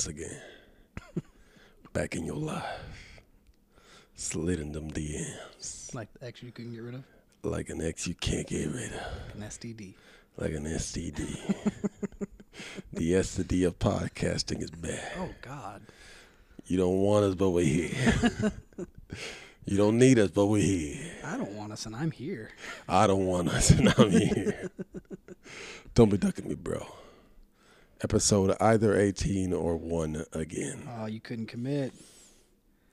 once again, back in your life, slid in them DMs Like the X you couldn't get rid of? like an ex you can't get rid of, An STD. like an STD. the STD of podcasting is bad. Oh, God. You don't want us, but we're here. you don't need us, but we're here. I don't want us, and I'm here. I don't want us, and I'm here. don't be ducking me, bro. Episode either 18 or 1 again. Oh, you couldn't commit.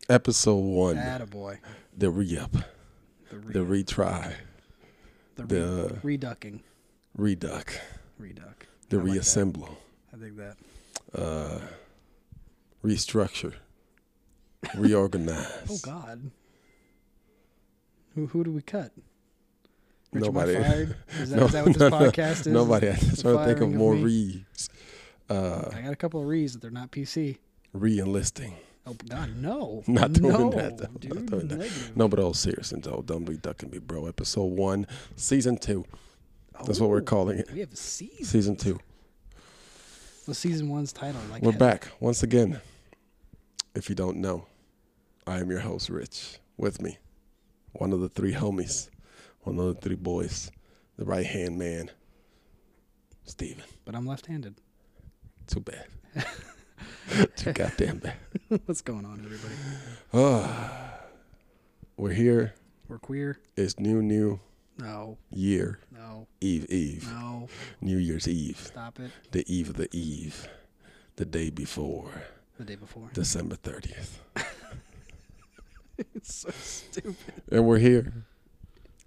Episode 1, Attaboy. the re up, The, re- the retry, the, re- the reducking. reduck, Reduck. the I like reassemble, I think that. uh, restructure, reorganize. Oh, God. Who, who do we cut? Rich Nobody. Am I fired? Is that, No, is that what this no, podcast is? Nobody. I just want to think of more me? re's. Uh, I got a couple of re's that they're not PC. re-enlisting. Oh God, no! Not doing no, that, though. Not doing that. negative. No, but all serious and all, don't be ducking me, bro. Episode one, season two. That's what we're Oh, calling it. We have a season. Season two. The season one's title. Like We're back once again. If you don't know, I am your host, Rich. With me, one of the three homies, one of the three boys, the right hand man, Steven. but I'm left-handed. Too bad. Too goddamn bad. What's going on, everybody? Ah, we're here. We're queer. It's new, new No, year, no, Eve, Eve, no. New Year's Eve, Stop it. the eve of the eve, the day before, The day before. December 30th. it's so stupid. And we're here,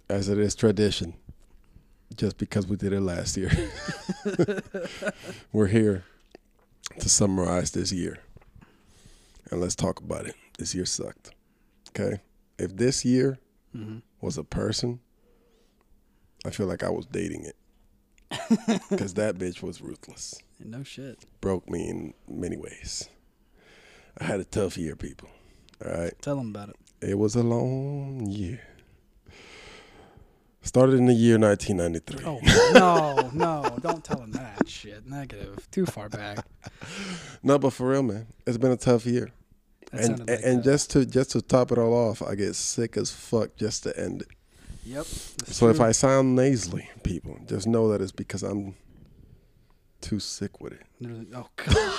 as it is tradition, just because we did it last year. we're here to summarize this year. And let's talk about it. This year sucked. Okay? If this year hmm was a person, I feel like I was dating it. Because that bitch was ruthless. No shit. Broke me in many ways. I had a tough year, people. All right? Tell them about it. It was a long year. Started in the year 1993. Oh no, no! Don't tell them that shit. Negative. Too far back. No, but for real, man, it's been a tough year. That and like and just to just to top it all off, I get sick as fuck just to end it. Yep. So if. I sound nasally, people, just know that it's because I'm too sick with it. Oh god.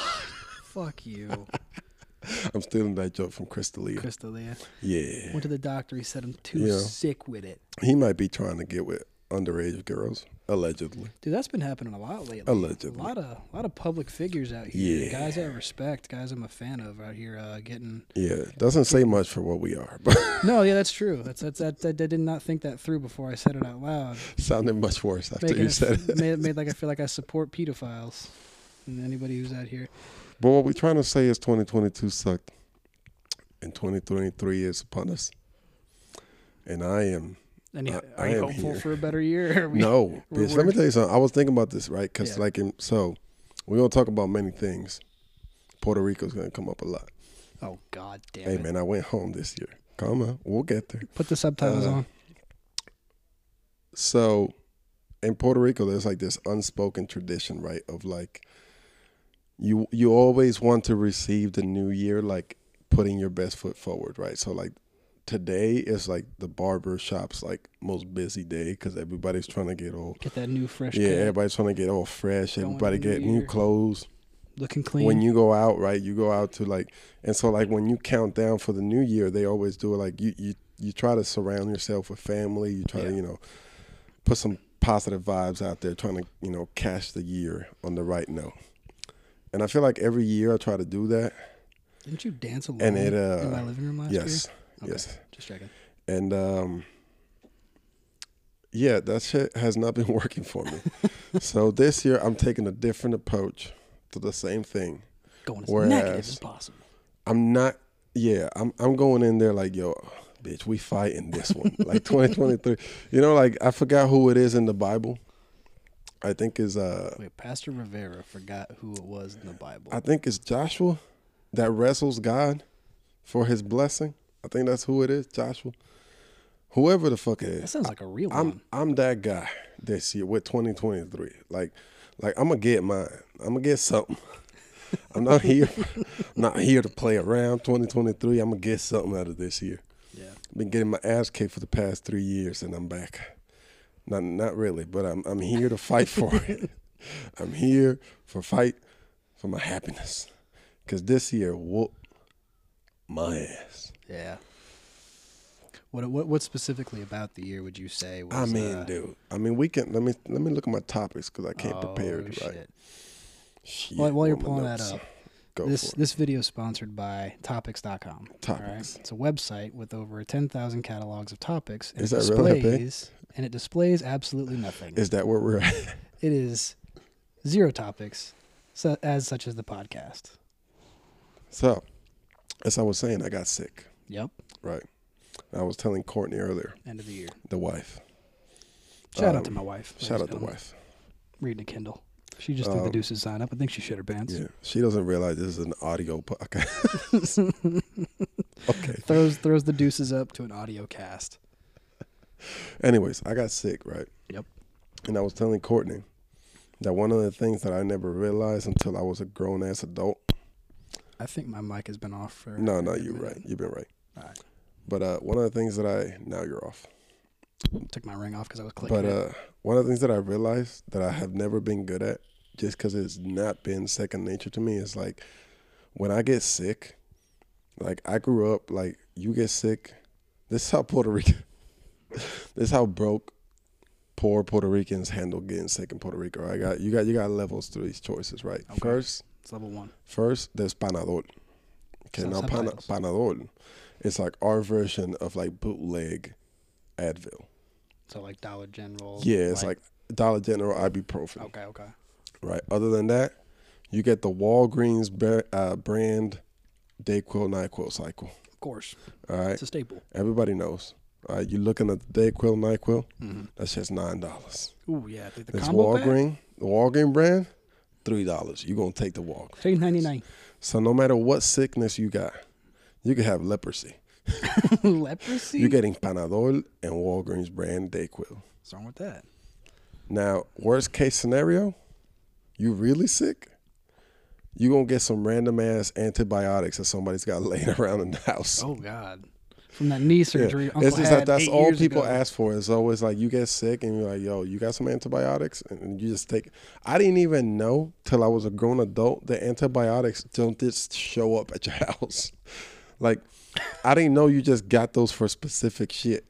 Fuck you, I'm stealing that joke from Crystalia. Crystalia. Yeah, Went to the doctor. He said I'm too Yeah. sick with it. he might be trying to get with underage girls, allegedly. Dude, that's been happening a lot lately. Allegedly. A lot of a lot of public figures out here. Yeah. Guys I respect, guys I'm a fan of out here uh, getting Yeah, doesn't say much for what we are, but No, yeah, that's true. That's that's that, that I did not think that through before I said it out loud. sounded much worse after Making you said it. made, made like I feel like I support pedophiles. And anybody who's out here. But what we're trying to say is 2022 sucked, and 2023 is upon us. And I am Any, I- are I you hopeful here. for a better year? We- no, bitch. Let me tell you something. I was thinking about this, right? Because Yeah. like, in, so we're gonna talk about many things. Puerto Rico's gonna come up a lot. Oh God damn Hey it! man, I went home this year. Come on, we'll get there. Put the subtitles Uh, on. So in Puerto Rico, there's like this unspoken tradition, right? Of like you you always want to receive the new year like putting your best foot forward, right? So like today is like the barber shop's like most busy day because everybody's trying to get all Get that new fresh. yeah, cut, everybody's trying to get all fresh. Going Everybody the get new new clothes. looking clean. When you go out, right? You go out to like, and so like when you count down for the new year, they always do it like you you you try to surround yourself with family. You try to you know put some positive vibes out there, trying to you know cash the year on the right note. And I feel like every year I try to do that. Didn't you dance alone And it, in my uh, living room last Yes, year? Okay, yes, Just checking. and um, yeah, that shit has not been working for me. so this year I'm taking a different approach to the same thing. Going as Whereas- negative as possible. I'm not. Yeah, I'm. I'm going in there like, yo, bitch, we fighting this one. like 2023. You know, like I forgot who it is in the Bible. I think is uh, Wait, Pastor Rivera forgot who it was in the Bible. I think it's Joshua that wrestles God for his blessing. I think that's who it is, Joshua. Whoever the fuck it That sounds like a real I'm. I'm that guy this year with 2023. Like Like I'm gonna get mine. I'm gonna get something. I'm not here. not here to play around. 2023. I'm gonna get something out of this year. Yeah. Been getting my ass kicked for the past three years, and I'm back. Not not really, but I'm I'm here to fight for it. I'm here for fight for my happiness, cause this year whoop my ass. Yeah. What, what what specifically about the year would you say was I mean, uh, dude. I mean, we can let me let me look at my topics because I can't prepare oh, it right. shit. Shit, While, while you're pulling that up, Go this this video is sponsored by Topics.com. all Topics. It's a website with over 10,000 catalogs of topics. And Is it that really displays, And it displays absolutely nothing. Is that where we're at? it is zero topics, so, as such as the podcast. so, as I was saying, I got sick. Yep. Right. I was telling Courtney earlier, End of the year. the wife. Shout out Um, to my wife. Shout out the gentlemen. wife. Reading a Kindle. She just did the Um, deuces sign up. I think she shit her pants. Yeah, she doesn't realize this is an audio podcast. okay. Throws throws the deuces up to an audio cast. Anyways, I got sick, right? Yep. And I was telling Courtney that one of the things that I never realized until I was a grown ass adult. I think my mic has been off for. No, no, you're right. You've been right. All right. But uh, one of the things that I now you're off. Took my ring off because I was clicking. But uh, one of the things that I realized that I have never been good at, just because it's not been second nature to me, is like when I get sick. Like I grew up like you get sick. This is how Puerto Rico. this is how broke, poor Puerto Ricans handle getting sick in Puerto Rico. I got you got you got levels to these choices, right? Okay. First, it's level one. first there's Panadol. Okay, now subtitles. Panadol, it's like our version of like bootleg Advil. So like Dollar General. Yeah, it's like Dollar General ibuprofen. Okay, okay. Right. Other than that, you get the Walgreens uh, brand Dayquil Nyquil cycle. Of course, All right. it's a staple. Everybody knows. All right. You're looking at the Dayquil Nyquil. Mm-hmm. That's just nine dollars. Ooh, yeah, the, the This combo pack. Walgreen, the Walgreen brand, three dollars. You're gonna take the Walgreens. Three ninety nine. So no matter what sickness you got, you could have leprosy. Leprosy. You're getting Panadol and Walgreens brand Dayquil. What's wrong with that? Now, worst case scenario, you really sick, you gonna get some random ass antibiotics that somebody's got laying around in the house. Oh God, from that knee Yeah. surgery. Uncle It's just that that's all people ago. ask for. It's always like you get sick and you're like, "Yo, you got some antibiotics," and you just take. I didn't even know till I was a grown adult that antibiotics don't just show up at your house. like, I didn't know you just got those for specific shit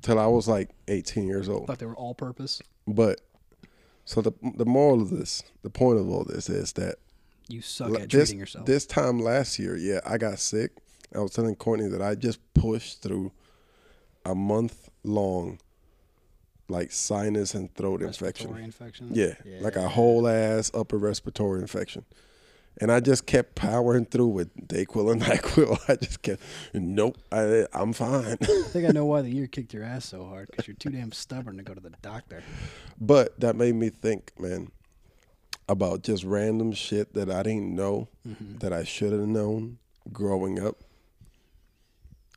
till I was like 18 years old. I Thought they were all purpose. But so the the moral of this, the point of all this is that You suck l- at this treating yourself. this time last year, yeah, I got sick. I was telling Courtney that I just pushed through a month long like sinus and throat Respiratory infection. infection. Yeah, like a whole ass upper respiratory infection. And I just kept powering through with Dayquil and NyQuil. I just kept, nope, I, I'm fine. I think I know why the year kicked your ass so hard because you're too damn stubborn to go to the doctor. But that made me think, man, about just random shit that I didn't know Mm-hmm. that I should have known growing up.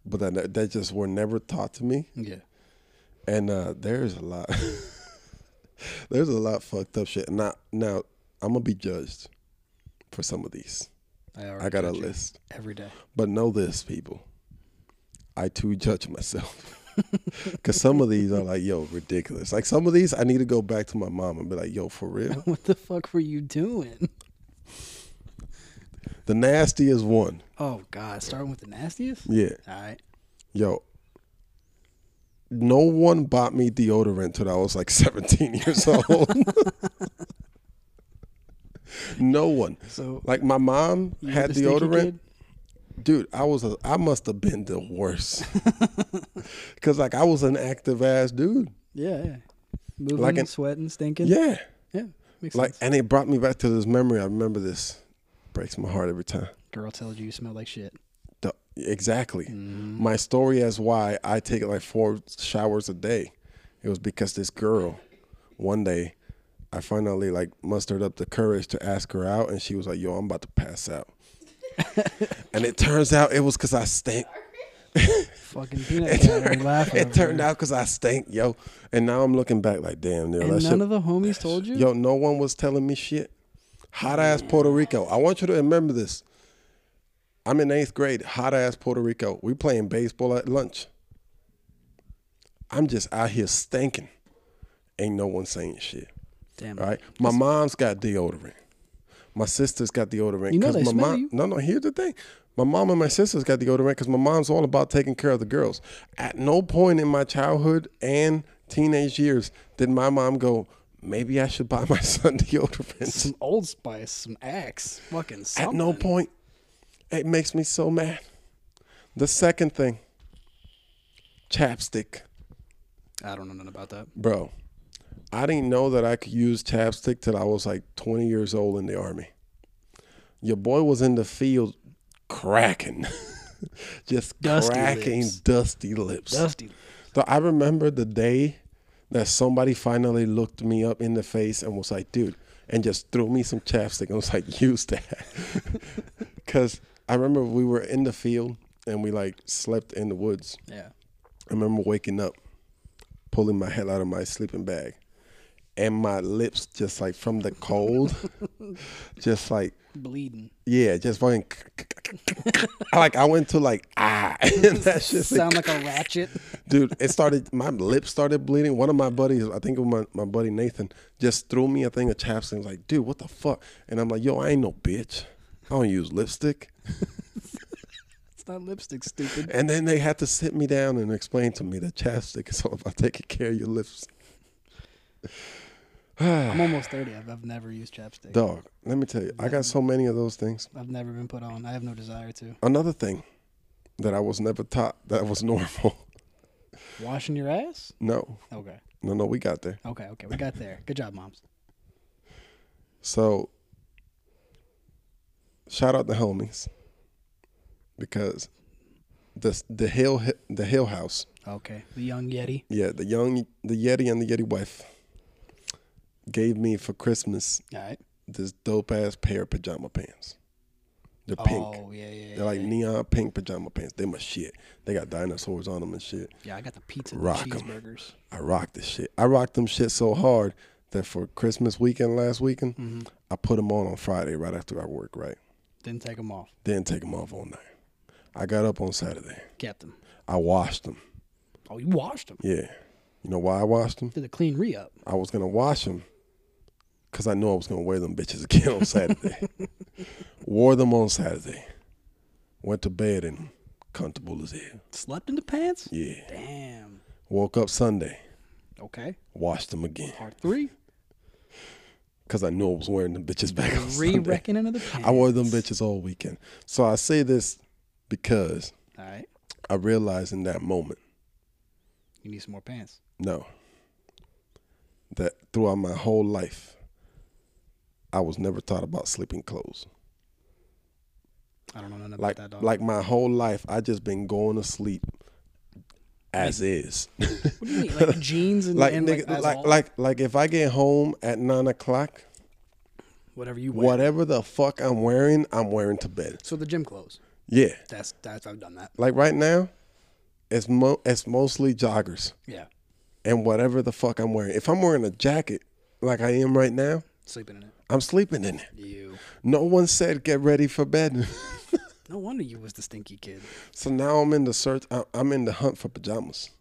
But that that just were never taught to me. Yeah. And uh, there's a lot there's a lot fucked up shit. Now now I'm gonna be judged for some of these. I, I got a list. every day. But know this, people. I too judge myself. Cause some of these are like, yo, ridiculous. Like some of these, I need to go back to my mom and be like, yo, for real. what the fuck were you doing? The nastiest one. Oh God, starting with the nastiest. Yeah. All right. Yo. No one bought me deodorant till I was like 17 years old. no one. So Like my mom had deodorant. Dude, I was a I must have been the worst. Cause like I was an active ass dude. Yeah, yeah. Moving, Like an- sweating, stinking. Yeah. yeah. Makes Like sense. and it brought me back to this memory. I remember this. Breaks my heart every time. Girl tells you you smell like shit. The- exactly. Mm. My story as why I take like four showers a day. It was because this girl, one day, I finally like mustered up the courage to ask her out, and she was like, "Yo, I'm about to pass out." and it turns out it was because I stank. fucking peanut It turned, laughing. it turned out because I stank, yo. And now I'm looking back like, damn, yo, And none shit. of the homies told you. Yo, no one was telling me shit. Hot ass Puerto Rico. I want you to remember this. I'm in eighth grade. Hot ass Puerto Rico. We playing baseball at lunch. I'm just out here stinking. Ain't no one saying shit. Damn. Right? My mom's got deodorant. My sister's got deodorant. You know they my smell mom, you. No, no, here's the thing. My mom and my sisters got deodorant because my mom's all about taking care of the girls. At no point in my childhood and teenage years did my mom go, maybe I should buy my son deodorant. Some Old Spice, some Axe, fucking something. At no point. It makes me so mad. The second thing, chapstick. I don't know nothing about that. Bro, I didn't know that I could use chapstick till I was like 20 years old in the army. Your boy was in the field cracking, just Dusty cracking lips. dusty lips. Dusty. So I remember the day that somebody finally looked me up in the face and was like, dude, and just threw me some chapstick and was like, use that. Because I remember we were in the field and we like slept in the woods. Yeah. I remember waking up, pulling my head out of my sleeping bag, and my lips just like from the cold, just like Bleeding. yeah, just fucking. I like I went to like ah, and that shit, Sound like a ratchet. dude. It started. My lips started bleeding. One of my buddies, I think it was my, my buddy Nathan, just threw me a thing of chapstick. and was like, dude, what the fuck? And I'm like, yo, I ain't no bitch. I don't use lipstick. It's not lipstick, stupid. And then they had to sit me down and explain to me that chapstick is all about taking care of your lips. I'm almost 30. I've, I've never used chapstick. Dog, let me tell you, I got so many of those things. I've never been put on. I have no desire to. Another thing that I was never taught that was normal. Washing your ass? No, Okay. no, no, we got there. Okay. Okay. We got there. Good job, moms. So, shout out the homies because the the Hill the Hill House, Okay. The young Yeti. yeah, the young the Yeti and the Yeti wife gave me for Christmas All right. this dope ass pair of pajama pants. They're pink. Oh, yeah, yeah. They're like yeah. neon pink pajama pants. They my shit. They got dinosaurs on them and shit. Yeah, I got the pizza and Rock the cheeseburgers. I rocked this shit. I rocked them shit so hard that for Christmas weekend last weekend, Mm-hmm. I put them on on Friday right after I work. Right, Didn't take them off. didn't take them off all night. I got up on Saturday. Kept them. I washed them. Oh, you washed them. Yeah, you know why I washed them? Did a clean re up. I was gonna wash them because I knew I was gonna wear them bitches again on Saturday. Wore them on Saturday. Went to bed and comfortable as hell. Slept in the pants? Yeah. Damn. Woke up Sunday. Okay. Washed them again Part three. because I knew I was wearing them bitches back on Re Sunday. reckoning of the pants. I wore them bitches all weekend. So I say this because All right. I realized in that moment, You need some more pants. no, that throughout my whole life, I was never taught about sleeping clothes. I don't know nothing Like, about that dog. like my whole life, I just been going to sleep as is. what do you mean? Like jeans and like, and nigga, like, like, like, like, if I get home at nine o'clock, whatever you wear. whatever the fuck I'm wearing, I'm wearing to bed. So the gym clothes. Yeah, That's that's I've done that. like right now, it's mo- it's mostly joggers. Yeah. and whatever the fuck I'm wearing. If I'm wearing a jacket like I am right now, Sleeping in it. I'm sleeping in it. You. No one said get ready for bed. No wonder you was the stinky kid. so now I'm in the search. I'm in the hunt for pajamas.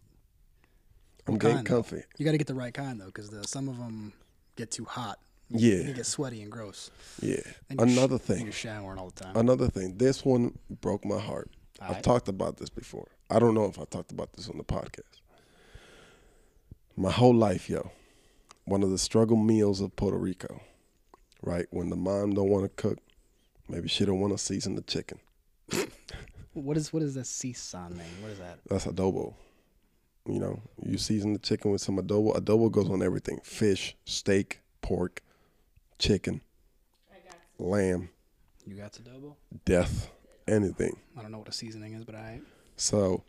I'm What getting kind, though? comfy. You got to get the right kind though, because some of them get too hot. Yeah. They get sweaty and gross. Yeah. And you're sh- Another thing. You're showering all the time. Another thing. This one broke my heart. I've talked about this before. I don't know if I talked about this on the podcast. My whole life, yo, one of the struggle meals of Puerto Rico, right? When the mom don't want to cook, maybe she don't want to season the chicken. what is what is this CSAN name? What is that? That's adobo. You know, you season the chicken with some adobo. Adobo goes on everything: fish, steak, pork, chicken, lamb, You got adobo? death, anything. I don't know what a seasoning is, but I. So,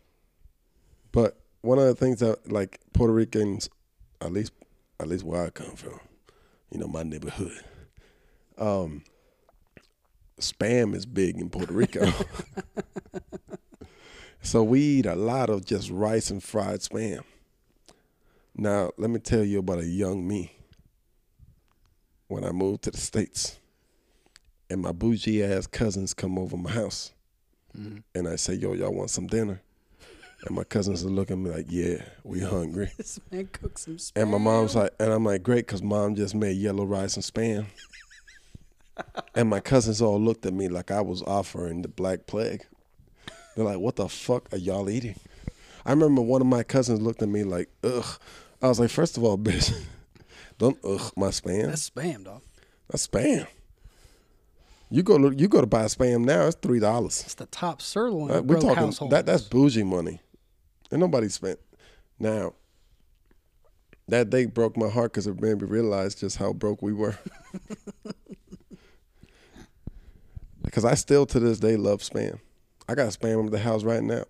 but one of the things that like Puerto Ricans, at least at least where I come from, you know, my neighborhood, um, spam is big in Puerto Rico. So we eat a lot of just rice and fried spam. Now, let me tell you about a young me. When I moved to the States and my bougie ass cousins come over my house Mhm. and I say, yo, y'all want some dinner? And my cousins are looking at me like, yeah, we hungry. This man some spam. And my mom's like, and I'm like, great, because mom just made yellow rice and spam. and my cousins all looked at me like I was offering the black plague. They're like, what the fuck are y'all eating? I remember one of my cousins looked at me like, ugh. I was like, first of all, bitch, don't ugh my spam. That's spam, dog. That's spam. You go to you go to buy spam now, it's three dollars. It's the top sirloin Uh, we broke talking households. that that's bougie money, and nobody spent. Now, that day broke my heart because it made me realize just how broke we were. Because I still to this day love spam. I got spam in the house right now.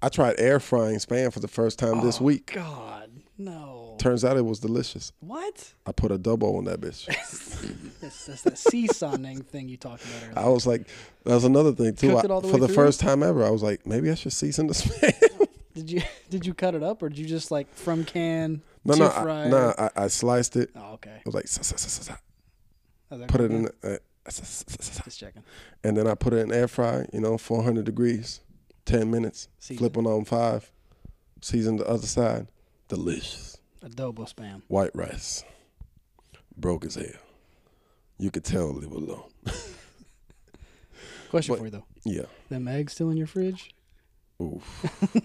I tried air frying spam for the first time this Oh, week. God, no. Turns out it was delicious. What? I put adobo on that bitch. That's, that's that seasoning thing you talked about earlier. I was like, that was another thing too. I- it all the for the through? first time ever, I was like, maybe I should season the spam. Did you did you cut it up or did you just like from can no, no, I, no. I, I sliced it. Oh, okay. I was like, put it in, uh, Just checking. and then I put it in air fry. You know, 400 degrees, 10 minutes. Season. Flip it on five. Season the other side. Delicious. Adobo spam. White rice. Broke as hell. You could tell it was low. Question But- for you though. Yeah. Them eggs still in your fridge? Oof.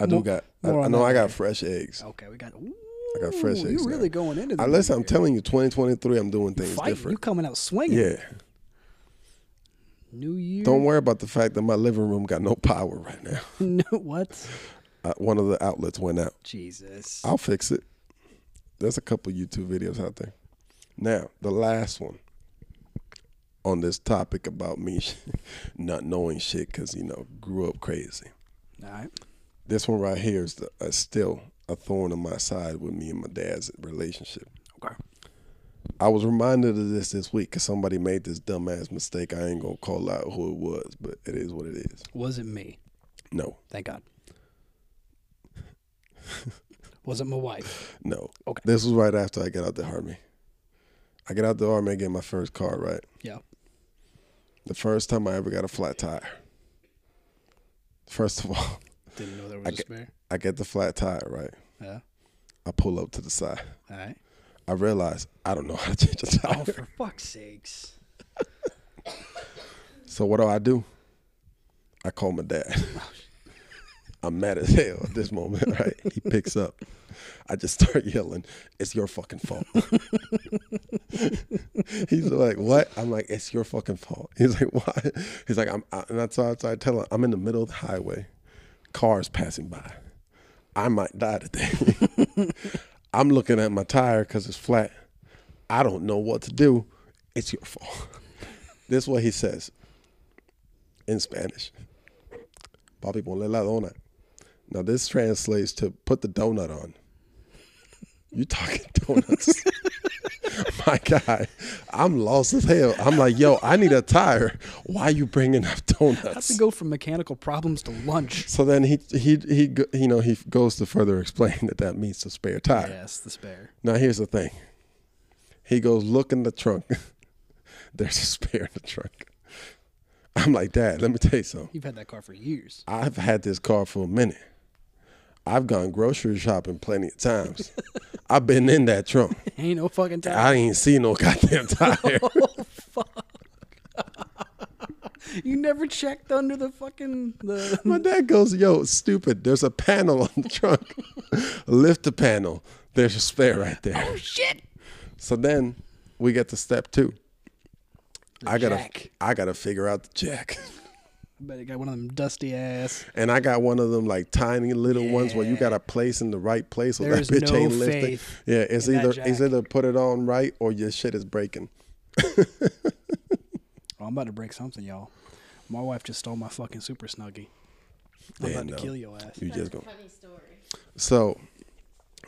I do More- got. I, I know that I got fresh eggs. Okay, we got. I got fresh Ooh, eggs You now. really going into this? listen, I'm telling you, 2023, I'm doing things Fight, You different. coming out swinging? Yeah. New Year. Don't worry about the fact that my living room got no power right now. no, what? Uh, one of the outlets went out. Jesus. I'll fix it. There's a couple YouTube videos out there. Now, the last one on this topic about me not knowing shit because, you know, grew up crazy. All right. This one right here is the, uh, still a thorn in my side with me and my dad's relationship. Okay. I was reminded of this this week because somebody made this dumbass mistake. I ain't going to call out who it was, but it is what it is. Was it me? No, Thank God. Was it my wife? no. Okay. This was right after I got out the army. I get out the army, I get my first car, right? Yeah. The first time I ever got a flat tire. First of all, Didn't know there was I a spare. I get the flat tire, right? Yeah. I pull up to the side. All right. I realize I don't know how to change a oh, tire. Oh, for fuck's sakes. So what do I do? I call my dad. Oh, I'm mad as hell at this moment, right? He picks up. I just start yelling, "It's your fucking fault." He's like, "What?" I'm like, "It's your fucking fault." He's like, "Why?" He's like, "I'm," I, and that's how I tell him, "I'm in the middle of the highway, cars passing by. I might die today. I'm looking at my tire because it's flat. I don't know what to do. It's your fault." This is what he says in Spanish. Papi, ponle la dona. Now this translates to put the donut on. You talking donuts? My guy, I'm lost as hell. I'm like, yo, I need a tire. Why are you bringing up donuts? we go from mechanical problems to lunch? So then he he he you know he goes to further explain that that means the spare tire. Yes, the spare. Now here's the thing. He goes, look in the trunk. There's a spare in the trunk. I'm like, Dad, let me tell you something. You've had that car for years. I've had this car for a minute. I've gone grocery shopping plenty of times. I've been in that trunk. Ain't no fucking tire. I ain't seen no goddamn oh, tire. Fuck. You never checked under the fucking the. My dad goes, "Yo, stupid. There's a panel on the trunk. Lift the panel. There's a spare right there." Oh shit! So then we get to step two. I gotta, jack. I gotta figure out the jack. I bet you got one of them dusty ass. And I got one of them like tiny little ones where you got to place in the right place, so There that is bitch no ain't lifting. faith Yeah, it's either it's either put it on right or your shit is breaking. Oh, I'm about to break something, y'all. My wife just stole my fucking super snuggie. I'm Damn, about to no. kill your ass. You That's just a go. funny story. So,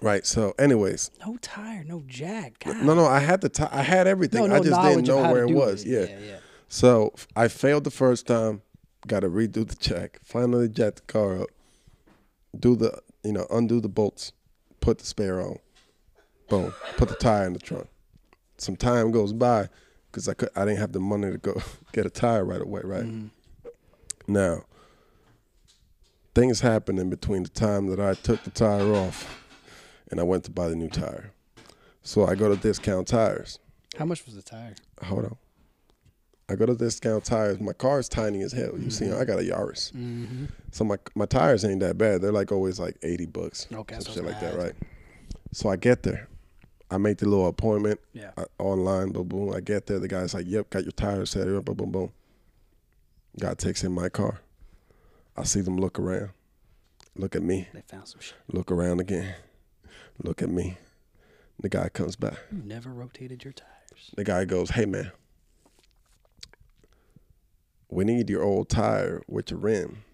right. So, anyways, No tire, no jack. God. no, no, I had the ti- I had everything. no, no I just didn't know where it do was. Yeah. yeah, yeah. So I failed the first time, Got to redo the jack. Finally, jack the car up. Do the you know undo the bolts. Put the spare on. Boom. Put the tire in the trunk. Some time goes by because I could I didn't have the money to go get a tire right away. Right Mhm. now, things happened in between the time that I took the tire off and I went to buy the new tire. So I go to discount tires. How much was the tire? Hold on. I go to discount tires. My car is tiny as hell. You see, I got a Yaris. Mm-hmm. So my my tires ain't that bad. They're like always like eighty bucks, Okay, some so shit like that, right? So I get there. I make the little appointment Yeah. uh, online. Boom, boom. I get there. The guy's like, "Yep, got your tires set up." Boom, boom, boom. Guy takes in my car. I see them look around, look at me, They found some shit. look around again, look at me. The guy comes back. You never rotated your tires. The guy goes, "Hey man, we need your old tire with your rim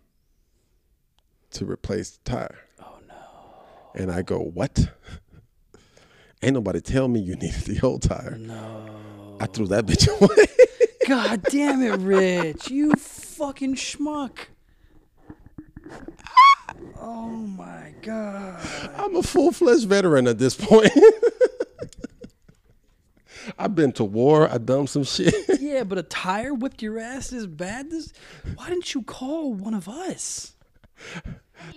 to replace the tire." Oh no. And I go, "What? Ain't nobody tell me you needed the old tire." No. I threw that bitch away. God damn it, Rich. You fucking schmuck. Oh my god. I'm a full fledged veteran at this point. I've been to war. I've done some shit. Yeah, but a tire whipped your ass this bad. This why didn't you call one of us?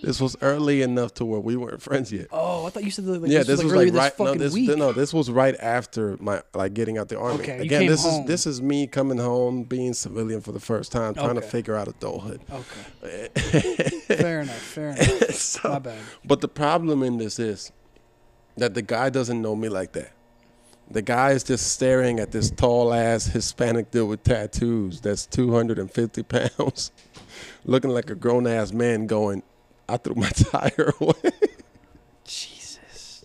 this was early enough to where we weren't friends yet. Oh, I thought you said that like, yeah, this, was, was like, like right. this No, fucking this week. no, this was right after my like getting out the army. Okay, you Again, came this home. is this is me coming home, being civilian for the first time, trying to figure out adulthood. Okay. fair enough. Fair enough. So- My bad. But the problem in this is that the guy doesn't know me like that. The guy is just staring at this tall ass Hispanic dude with tattoos that's 250 pounds, looking like a grown ass man going, I threw my tire away. Jesus.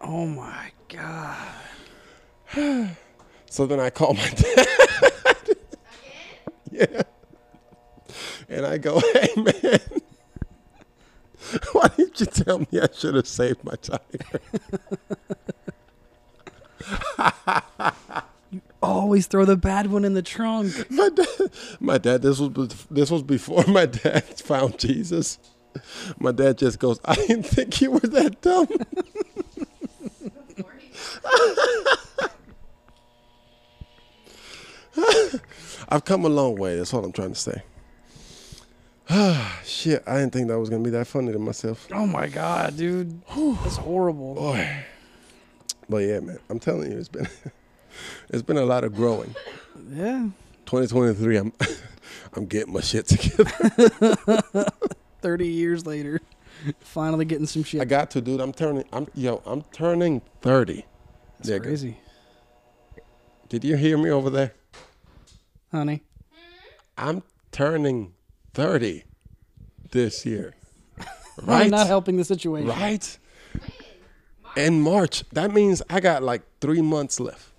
Oh my god. So then I call my dad. yeah. And I go, hey man, why didn't you tell me I should have saved my tire? You always throw the bad one in the trunk. My dad, my dad. This was this was before my dad found Jesus. My dad just goes, "I didn't think you were that dumb." I've come a long way. That's all I'm trying to say. Shit, I didn't think that was gonna be that funny to myself. Oh my god, dude. That's horrible. Boy, but yeah, man, I'm telling you, it's been it's been a lot of growing. Yeah. 2023, I'm I'm getting my shit together. 30 years later, finally getting some shit. I got to, dude. I'm turning. I'm yo. I'm turning 30. That's crazy. Did you hear me over there? Honey. I'm turning 30 this year. Right? I'm not helping the situation. Right. In March, that means I got like three months left,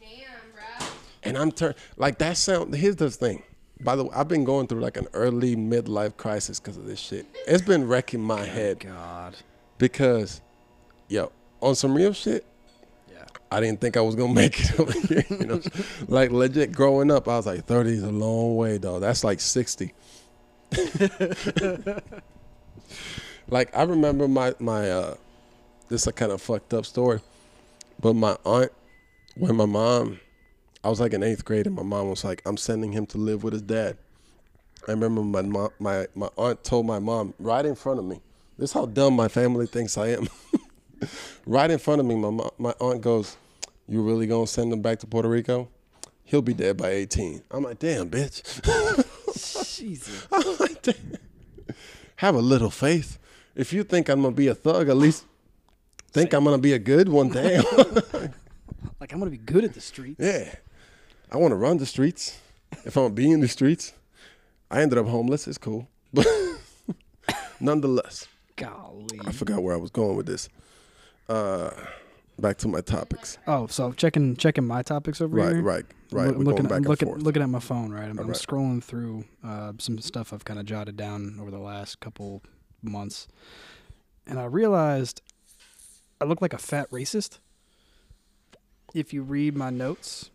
Damn, bro. and I'm turn like that sound. Here's the thing. By the way, I've been going through like an early midlife crisis because of this shit. It's been wrecking my head God. because, yo, on some real shit, Yeah. I didn't think I was gonna make it over here. You know, like legit growing up, I was like, 30 is a long way, though. That's like 60. like I remember my my uh, this is a kind of fucked up story, but my aunt, when my mom, I was like in eighth grade, and my mom was like, I'm sending him to live with his dad. I remember my mom, my my aunt told my mom right in front of me. This is how dumb my family thinks I am. right in front of me, my mo- my aunt goes, "You really gonna send him back to Puerto Rico? He'll be dead by 18." I'm like, "Damn, bitch." Jesus. I'm like, "Damn." Have a little faith. If you think I'm gonna be a thug, at least think I'm gonna be a good one. Damn. Like, I'm to be good at the streets. yeah, I want to run the streets. If I'm gonna be in the streets, I ended up homeless. It's cool, but nonetheless, Golly. I forgot where I was going with this. Uh, back to my topics. Oh, so checking checking my topics over Right, here. right, right. Look- We're looking going back at, and looking, looking at my phone, right? I'm, I'm Alright. scrolling through uh, some stuff I've kind of jotted down over the last couple months, and I realized I look like a fat racist. If you read my notes,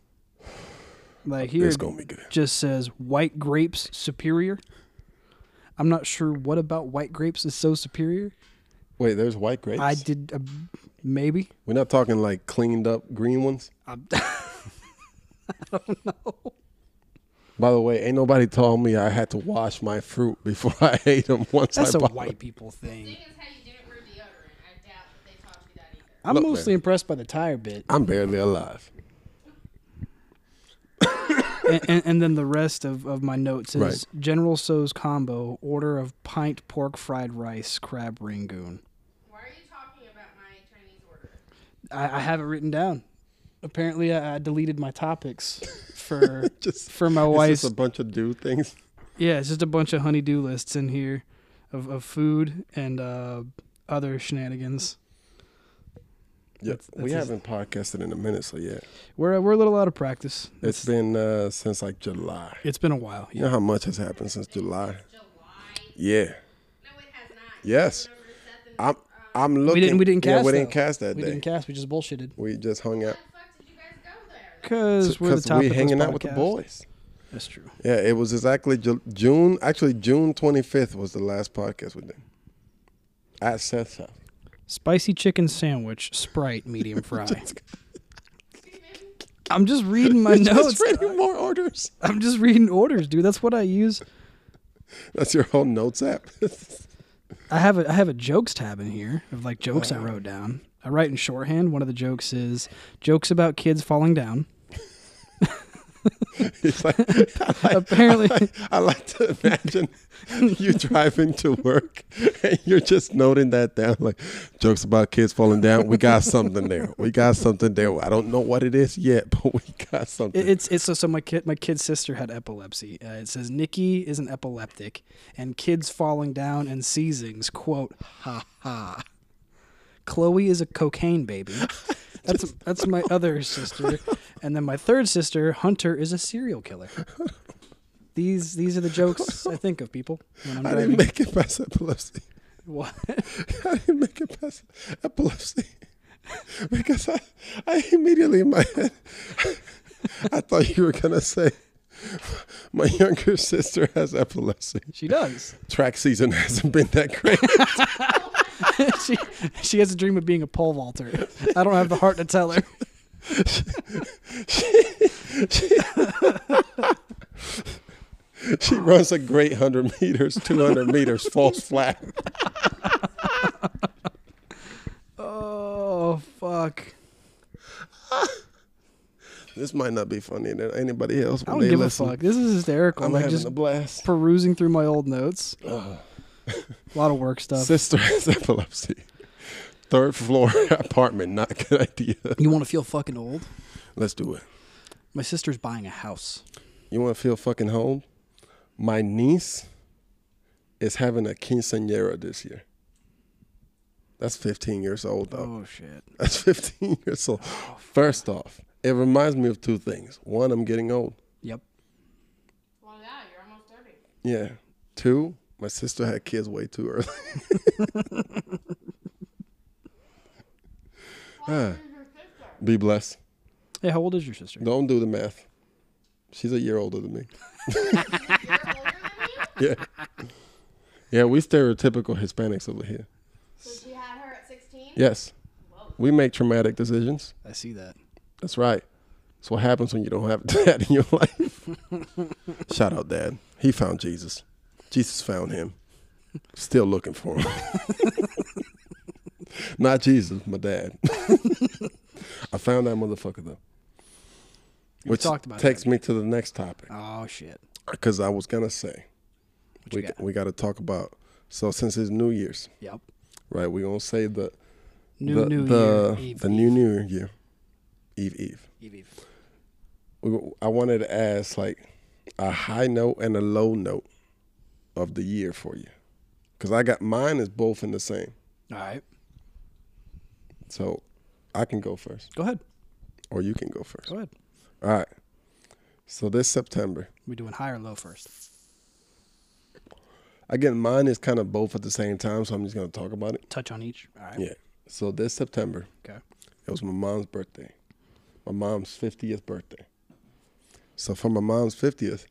Like here, gonna be good. just says white grapes superior. I'm not sure what about white grapes is so superior. Wait, there's white grapes. I did uh, maybe. We're not talking like cleaned up green ones. I, I don't know. By the way, ain't nobody told me I had to wash my fruit before I ate them once that's I a bought white people thing. Seeing as how you didn't wear deodorant, I doubt that they taught you that either. I'm Look, mostly man. impressed by the tire bit, I'm barely alive. and, and, and then the rest of, of my notes is Right. General Tso's combo order of pint pork fried rice crab rangoon. Why are you talking about my Chinese order? I, I have it written down. Apparently, I, I deleted my topics for Just for my wife. it's wife's. just a bunch of do things. yeah, it's just a bunch of honeydew lists in here of, of food and uh, other shenanigans. Yeah, That's- we that's haven't podcasted in a minute, so yeah, We're we're a little out of practice. it's been uh, since like July. it's been a while. You know how much has happened since July? July? Yeah, No, it has not. Yes. Went over to Seth and, I'm. I'm looking. didn't- we didn't Yeah, cast, we didn't though. cast that We day. didn't cast. We just bullshitted we just hung out the fuck did you guys go there? because we're the because top. we hanging out with the boys. That's true. Yeah, it was exactly Ju- June. Actually, June 25th was the last podcast we did at Seth's house. Spicy chicken sandwich, Sprite, medium fry. I'm just reading my You're notes. Just reading more orders. I'm just reading orders, dude. That's what I use. That's your whole notes app. I have a I have a jokes tab in here of like jokes I wrote down. I write in shorthand. One of the jokes is jokes about kids falling down. Like, I like, Apparently- I like, I like to imagine you driving to work and you're just noting that down. Like jokes about kids falling down. We got something there. We got something there. I don't know what it is yet, but we got something. It's it's so, so my kid my kid's sister had epilepsy. Uh, it says Nikki is an epileptic, and kids falling down and seizings. Quote ha ha. Chloe is a cocaine baby. That's that's my other sister, and then my third sister Hunter is a serial killer. These these are the jokes I think of people when I'm I driving. didn't make it past epilepsy. What? I didn't make it past epilepsy because I, I immediately in my head, I thought you were gonna say my younger sister has epilepsy. She does. Track season hasn't been that great. she she has a dream of being a pole vaulter. I don't have the heart to tell her. she runs a great hundred meters, two hundred meters, falls flat. Oh fuck! This might not be funny to anybody else I don't give listen. a fuck. This is hysterical. I'm like having just a blast. perusing through my old notes. Ugh. A lot of work stuff. Sister has epilepsy. Third floor apartment, not a good idea. You want to feel fucking old? Let's do it. My sister's buying a house. You want to feel fucking home? My niece is having a quinceañera this year. That's 15 years old, though. Oh shit! That's 15 years old. First off, it reminds me of two things. One, I'm getting old. Yep. Well, yeah, you're almost 30. Yeah. Two, my sister had kids way too early. How Ah. is your sister? Be blessed. Hey, how old is your sister? Don't do the math. She's a year older than me. You're older than you? Yeah. Yeah, we stereotypical Hispanics over here. So she had her at 16? Yes. Whoa. We make traumatic decisions. I see that. That's right. That's what happens when you don't have a dad in your life. Shout out, Dad. He found Jesus. Jesus found him. Still looking for him. Not Jesus, my dad. I found that motherfucker though. We Which talked about takes me to the next topic Oh shit! because I was gonna say What we got? we got to talk about. So since it's New Year's, Yep. right? We gonna say the New the New the, Year. Eve, the Eve, new New Year, Eve Eve. Eve, Eve. I wanted to ask like a high note and a low note of the year for you, because I got mine is both in the same. All right. So I can go first, Go ahead. or you can go first. Go ahead. All right. So this September, We doing high or low first? again, mine is kind of both at the same time, so I'm just gonna talk about it. Touch on each. All right. Yeah. So this September, Okay. it was my mom's birthday, my mom's 50th birthday. So for my mom's 50th,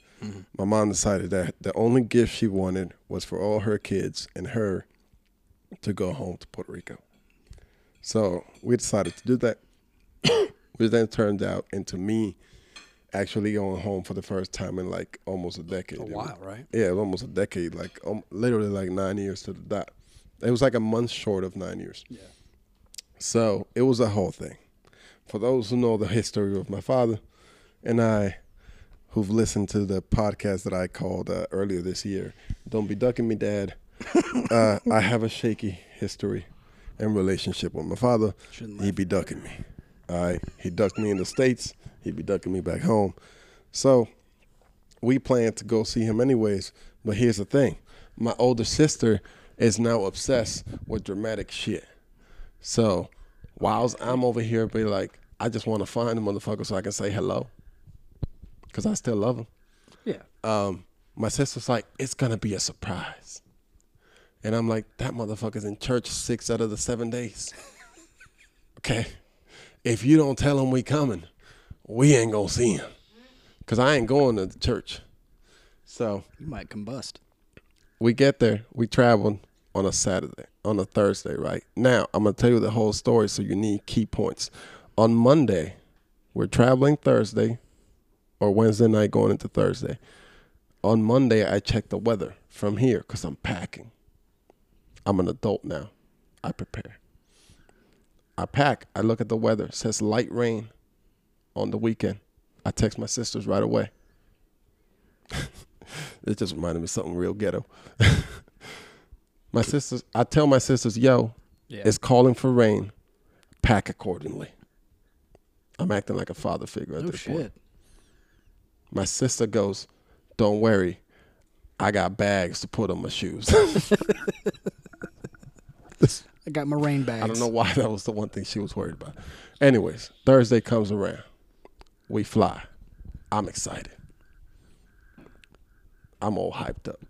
my mom decided that the only gift she wanted was for all her kids and her to go home to Puerto Rico. So we decided to do that, which then turned out into me actually going home for the first time in like almost a decade. A while, right? yeah, it was almost a decade, like um, literally like nine years to the dot. It was like a month short of nine years. Yeah. So it was a whole thing. For those who know the history of my father and I, who've listened to the podcast that I called uh, earlier this year, Don't Be Ducking Me, Dad, uh, I have a shaky history and relationship with my father. Shouldn't He'd be ducking me. All right. He ducked me in the States. He'd be ducking me back home. So we planned to go see him anyways. But here's the thing my older sister is now obsessed with dramatic shit. So whilst I'm over here, be like, I just want to find the motherfucker so I can say hello. Because I still love him. Yeah. Um, my sister's like, it's going to be a surprise. And I'm like, that motherfucker's in church six out of the seven days. okay. If you don't tell him we coming, we ain't going to see him. Because I ain't going to the church. So You might combust. we get there. We traveled on a Saturday, on a Thursday, right? Now, I'm going to tell you the whole story so you need key points. On Monday, we're traveling Thursday or Wednesday night going into Thursday. On Monday, I check the weather from here because I'm packing. I'm an adult now. I prepare. I pack. I look at the weather. It says light rain on the weekend. I text my sisters right away. it just reminded me of something real ghetto. my sisters, I tell my sisters, yo, Yeah. it's calling for rain. Pack accordingly. I'm acting like a father figure at oh this point. Shit. My sister goes, Don't worry. I got bags to put on my shoes. I got my rain bags. I don't know why that was the one thing she was worried about. Anyways, Thursday comes around. We fly. I'm excited. I'm all hyped up.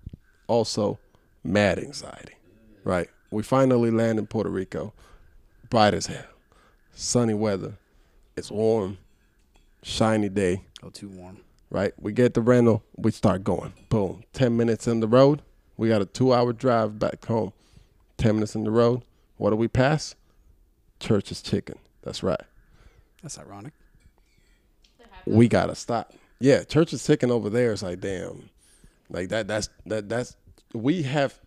Also, mad anxiety. Right? We finally land in Puerto Rico. Bright as hell. Sunny weather. It's warm. Shiny day. Oh, too warm. Right? We get the rental, we start going. Boom. 10 minutes in the road. We got a two hour drive back home. 10 minutes in the road. What do we pass? Church's Chicken. That's right. That's ironic. We got to stop. Yeah, Church's Chicken over there is like, damn. Like that, that's, that, that's, we have,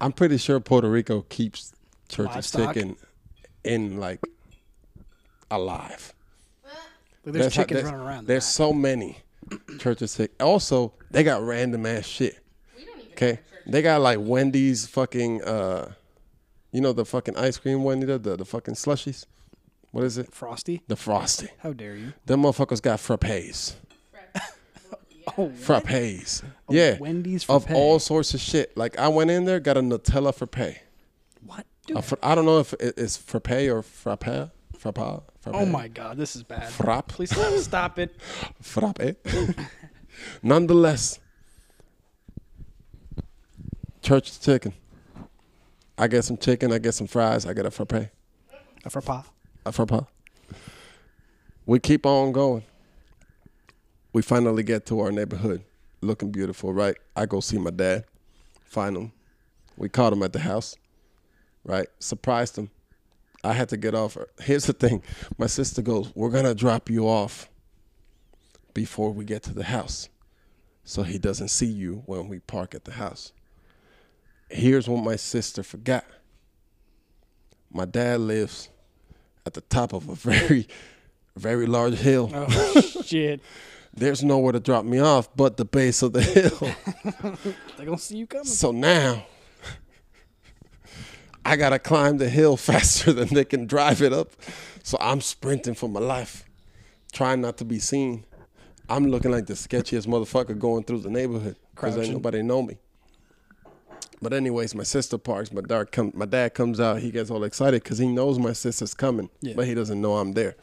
I'm pretty sure Puerto Rico keeps Church's Livestock? Chicken in like alive. Like, there's how- chickens there's- running around. There's so many churches sick. Also, they got random ass shit. We don't even Okay, have a church. they got like Wendy's fucking, uh, you know the fucking ice cream Wendy, the the, the fucking slushies. What is it? Frosty. The frosty. How dare you? Them motherfuckers got frappes. Oh, Frappes. yeah. Wendy's Frappes Of all sorts of shit. Like I went in there, got a Nutella frappe. What? Dude. A fr- I don't know if it's frappe or frappe. Frappe. Oh my god, this is bad. Frappe. Please stop, stop it. frappe. Eh? Nonetheless, church chicken. I get some chicken. I get some fries. I get a frappe. A frappa. A frappe. We keep on going. We finally get to our neighborhood, looking beautiful, right? I go see my dad, find him. We caught him at the house, right? Surprised him. I had to get off. Here's the thing my sister goes, We're going to drop you off before we get to the house so he doesn't see you when we park at the house. Here's what my sister forgot my dad lives at the top of a very, very large hill. Oh shit. There's nowhere to drop me off but the base of the hill. They're gonna see you coming. so now I gotta climb the hill faster than they can drive it up. So I'm sprinting for my life, trying not to be seen. I'm looking like the sketchiest motherfucker going through the neighborhood because ain't nobody know me. But anyways, my sister parks. My dad come. My dad comes out. He gets all excited because he knows my sister's coming, Yeah. but he doesn't know I'm there.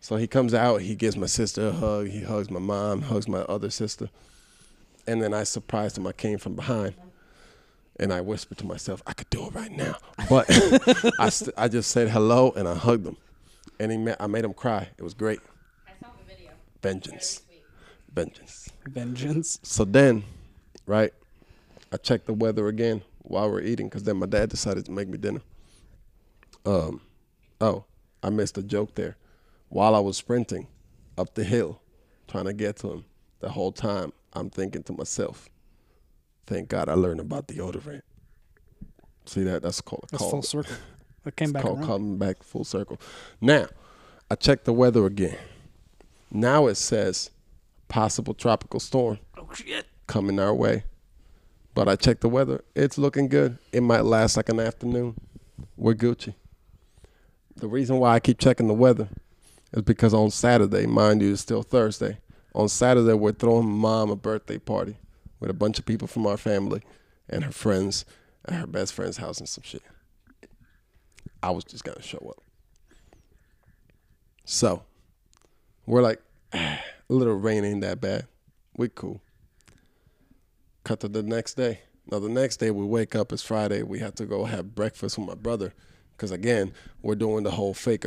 So he comes out. He gives my sister a hug. He hugs my mom. Hugs my other sister. And then I surprised him. I came from behind, and I whispered to myself, "I could do it right now." But I, st- I just said hello and I hugged him, and he ma- I made him cry. It was great. I saw the video. vengeance, vengeance. Vengeance. So then, right, I checked the weather again while we're eating because then my dad decided to make me dinner. Um, oh, I missed a joke there. While I was sprinting up the hill, trying to get to him, the whole time I'm thinking to myself, "Thank God I learned about deodorant." See that? That's called a That's call. full circle. That came It's back called around. coming back full circle. Now, I checked the weather again. Now it says possible tropical storm Oh shit. coming our way. But I checked the weather. It's looking good. It might last like an afternoon. We're Gucci. The reason why I keep checking the weather is because on Saturday, mind you, it's still Thursday. On Saturday, we're throwing mom a birthday party with a bunch of people from our family and her friends at her best friend's house and some shit. I was just gonna show up. So, we're like, a little rain ain't that bad. We cool. Cut to the next day. Now the next day we wake up. It's Friday. We have to go have breakfast with my brother, because again we're doing the whole fake,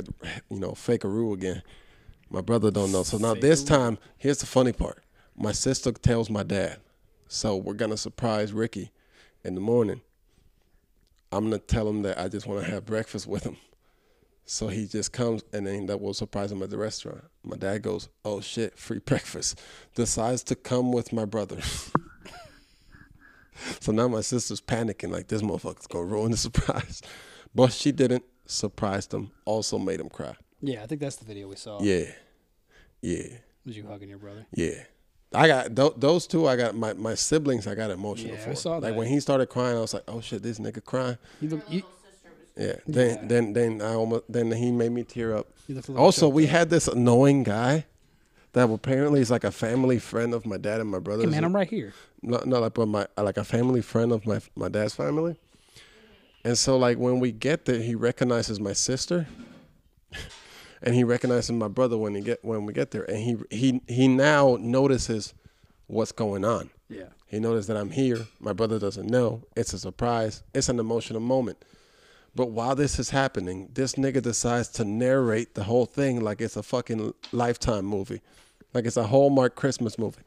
you know, fakearoo again. My brother don't know. So now this time, here's the funny part. My sister tells my dad, so we're gonna surprise Ricky in the morning. I'm gonna tell him that I just want to have breakfast with him. So he just comes and then that will surprise him at the restaurant. My dad goes, Oh shit, free breakfast. Decides to come with my brother. so now my sister's panicking, like this motherfucker's gonna ruin the surprise. But she didn't. Surprised him. Also made him cry. Yeah, I think that's the video we saw. Yeah. Yeah. Was you hugging your brother? Yeah. I got th- those two. I got my, my siblings. I got emotional Yeah, I for. saw Like that. when he started crying, I was like, "Oh shit, this nigga crying." You you, Little sister was Yeah. Then Yeah. then then I almost then he made me tear up. you look a little Also, we up. had this annoying guy that apparently is like a family friend of my dad and my brother. Hey man, I'm right here. No, no, like but my like a family friend of my my dad's family. And so like when we get there, he recognizes my sister, and he recognizes my brother when he get when we get there, and he he he now notices what's going on. Yeah. He noticed that I'm here. My brother doesn't know. It's a surprise. It's an emotional moment. But while this is happening, this nigga decides to narrate the whole thing like it's a fucking lifetime movie. Like it's a Hallmark Christmas movie.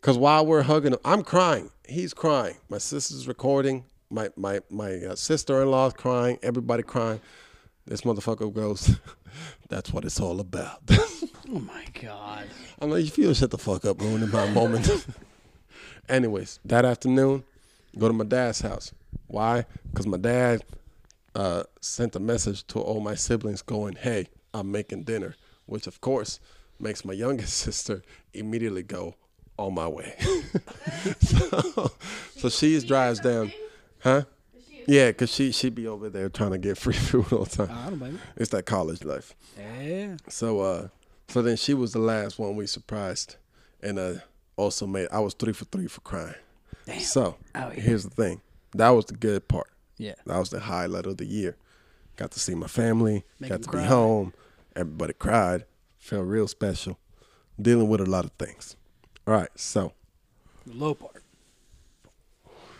Cause while we're hugging him, I'm crying. He's crying. My sister's recording. My my my uh, sister-in-law's crying. Everybody crying. This motherfucker goes, "That's what it's all about." Oh my god. I'm like, you feel shut the fuck up, ruining my moment. Anyways, that afternoon, go to my dad's house. Why? Because my dad uh, sent a message to all my siblings going, hey, I'm making dinner, which of course makes my youngest sister immediately go on my way. so, so she drives down, huh? Yeah, because she, she be over there trying to get free food all the time. I don't blame you. It's that college life. Yeah. So uh so then she was the last one we surprised and uh also made I was three for three for crying. Damn. So Out here. here's the thing. That was the good part. Yeah. That was the highlight of the year. Got to see my family, Make got to cry. be home. Everybody cried. Felt real special. Dealing with a lot of things. All right, so The low part.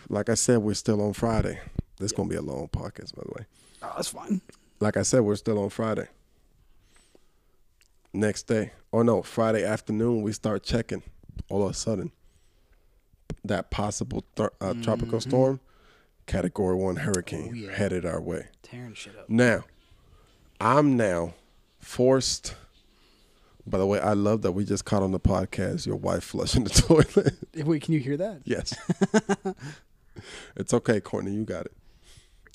like I said, we're still on Friday. This gonna be a long podcast, by the way. Oh, that's fine. like I said, we're still on Friday. Next day, or no, Friday afternoon, we start checking. All of a sudden, that possible th- uh, tropical storm, Category One hurricane, Mm-hmm. Oh, yeah. headed our way. Tearing shit up. Now, I'm now forced. By the way, I love that we just caught on the podcast your wife flushing the toilet. Wait, can you hear that? yes, it's okay, Courtney, you got it.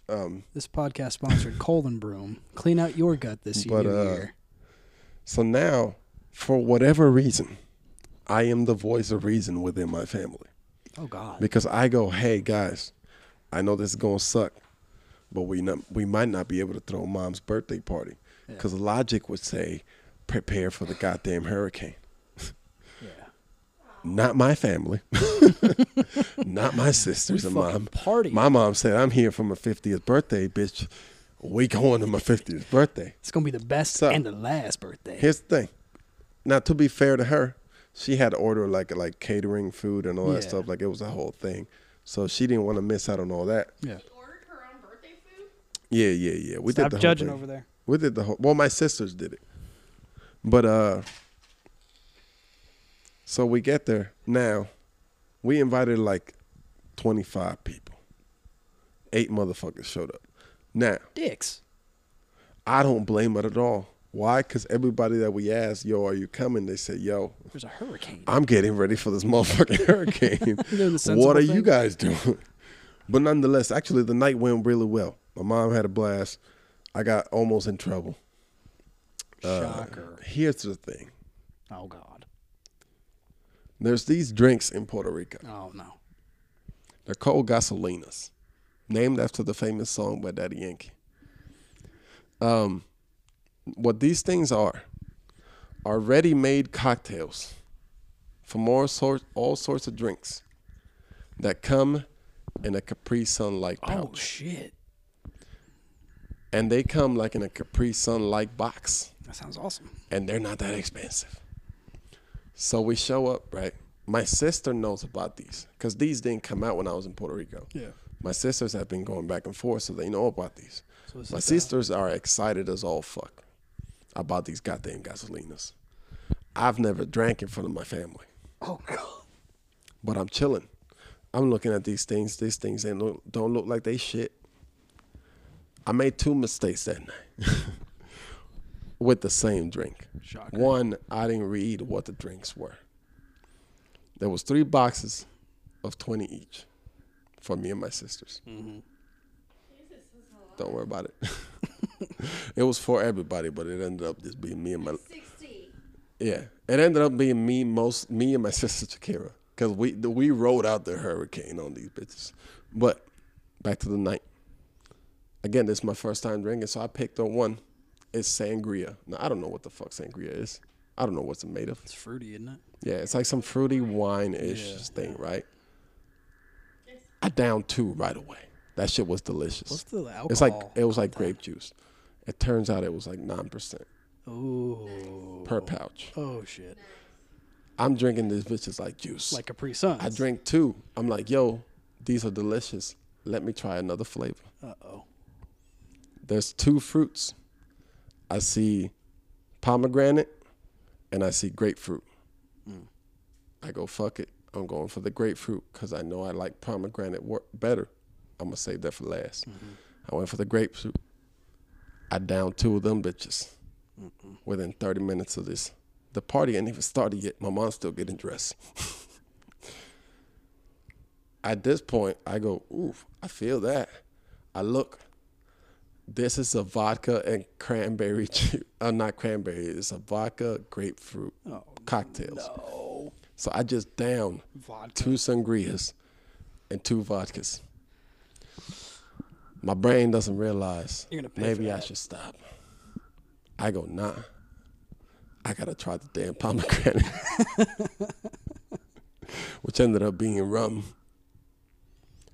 Um, This podcast sponsored Colon Broom. Clean out your gut this But, new uh, year. So now, for whatever reason, I am the voice of reason within my family Oh God. because I go, "Hey guys, I know this is gonna suck, but we not, we might not be able to throw mom's birthday party because logic would say, prepare for the goddamn hurricane. Yeah. Not my family, not my sisters We and mom. party. My mom said, "I'm here for my 50th birthday, bitch. We going to my 50th birthday." It's gonna be the best So- and the last birthday. Here's the thing. Now, to be fair to her, she had to order like like catering food and all that stuff. Like it was a whole thing. So she didn't want to miss out on all that. yeah. She ordered her own birthday food. Yeah, yeah, yeah. We Stop did the judging whole over there. We did the whole. Well, my sisters did it, but uh, So we get there. Now, we invited like 25 people. Eight motherfuckers showed up. Now, Dicks. I don't blame it at all. Why? Because everybody that we asked, yo, are you coming? They said, yo, There's a hurricane. I'm getting ready for this motherfucking hurricane. The sensible what are you guys doing? But nonetheless, actually, the night went really well. My mom had a blast. I got almost in trouble. Uh, Shocker. Here's the thing Oh God. There's these drinks in Puerto Rico. Oh no. They're called gasolinas, named after the famous song by Daddy Yankee. Um, what these things are are ready-made cocktails from all sorts all sorts of drinks that come in a Capri Sun like box. Oh shit. and they come like in a Capri Sun like box, That sounds awesome. and they're not that expensive. So we show up, right? My sister knows about these because these didn't come out when I was in Puerto Rico. Yeah. My sisters have been going back and forth, so they know about these. So My is, sisters are excited as all fuck about these goddamn gasolinas. I've never drank in front of my family, Oh God. but I'm chilling. I'm looking at these things. These things ain't look, don't look like they shit. I made two mistakes that night with the same drink. Shocker. One, I didn't read what the drinks were. There was three boxes of 20 each for me and my sisters. Mm-hmm. Don't worry about it. it was for everybody, but it ended up just being me and my 60. yeah. It ended up being me most me and my sister Shakira because we we rode out the hurricane on these bitches. But back to the night. Again, this is my first time drinking, so I picked on one. It's sangria. Now I don't know what the fuck sangria is. I don't know what's it made of. It's fruity, isn't it? Yeah, it's like some fruity wine ish Yeah. thing, right? I downed two right away. That shit was delicious. What's the alcohol? it's like it was like grape juice. It turns out it was like nine percent Ooh. per pouch. Oh shit. I'm drinking this bitch is like juice. Like Capri Sun. I drink two. I'm like, yo, these are delicious. Let me try another flavor. Uh oh. There's two fruits. I see pomegranate and I see grapefruit. Mm. I go, fuck it. I'm going for the grapefruit because I know I like pomegranate better. I'm going to save that for last. Mm-hmm. I went for the grapefruit. I downed two of them bitches within 30 minutes of this. The party ain't even started yet. My mom's still getting dressed. At this point, I go, oof, I feel that. I look, this is a vodka and cranberry juice. Uh, not cranberry. It's a vodka grapefruit Oh, cocktails. no. So I just down Vodka. two sangrias and two vodkas. My brain doesn't realize You're gonna pay maybe I should stop. I go, nah. I gotta try the damn pomegranate, which ended up being rum.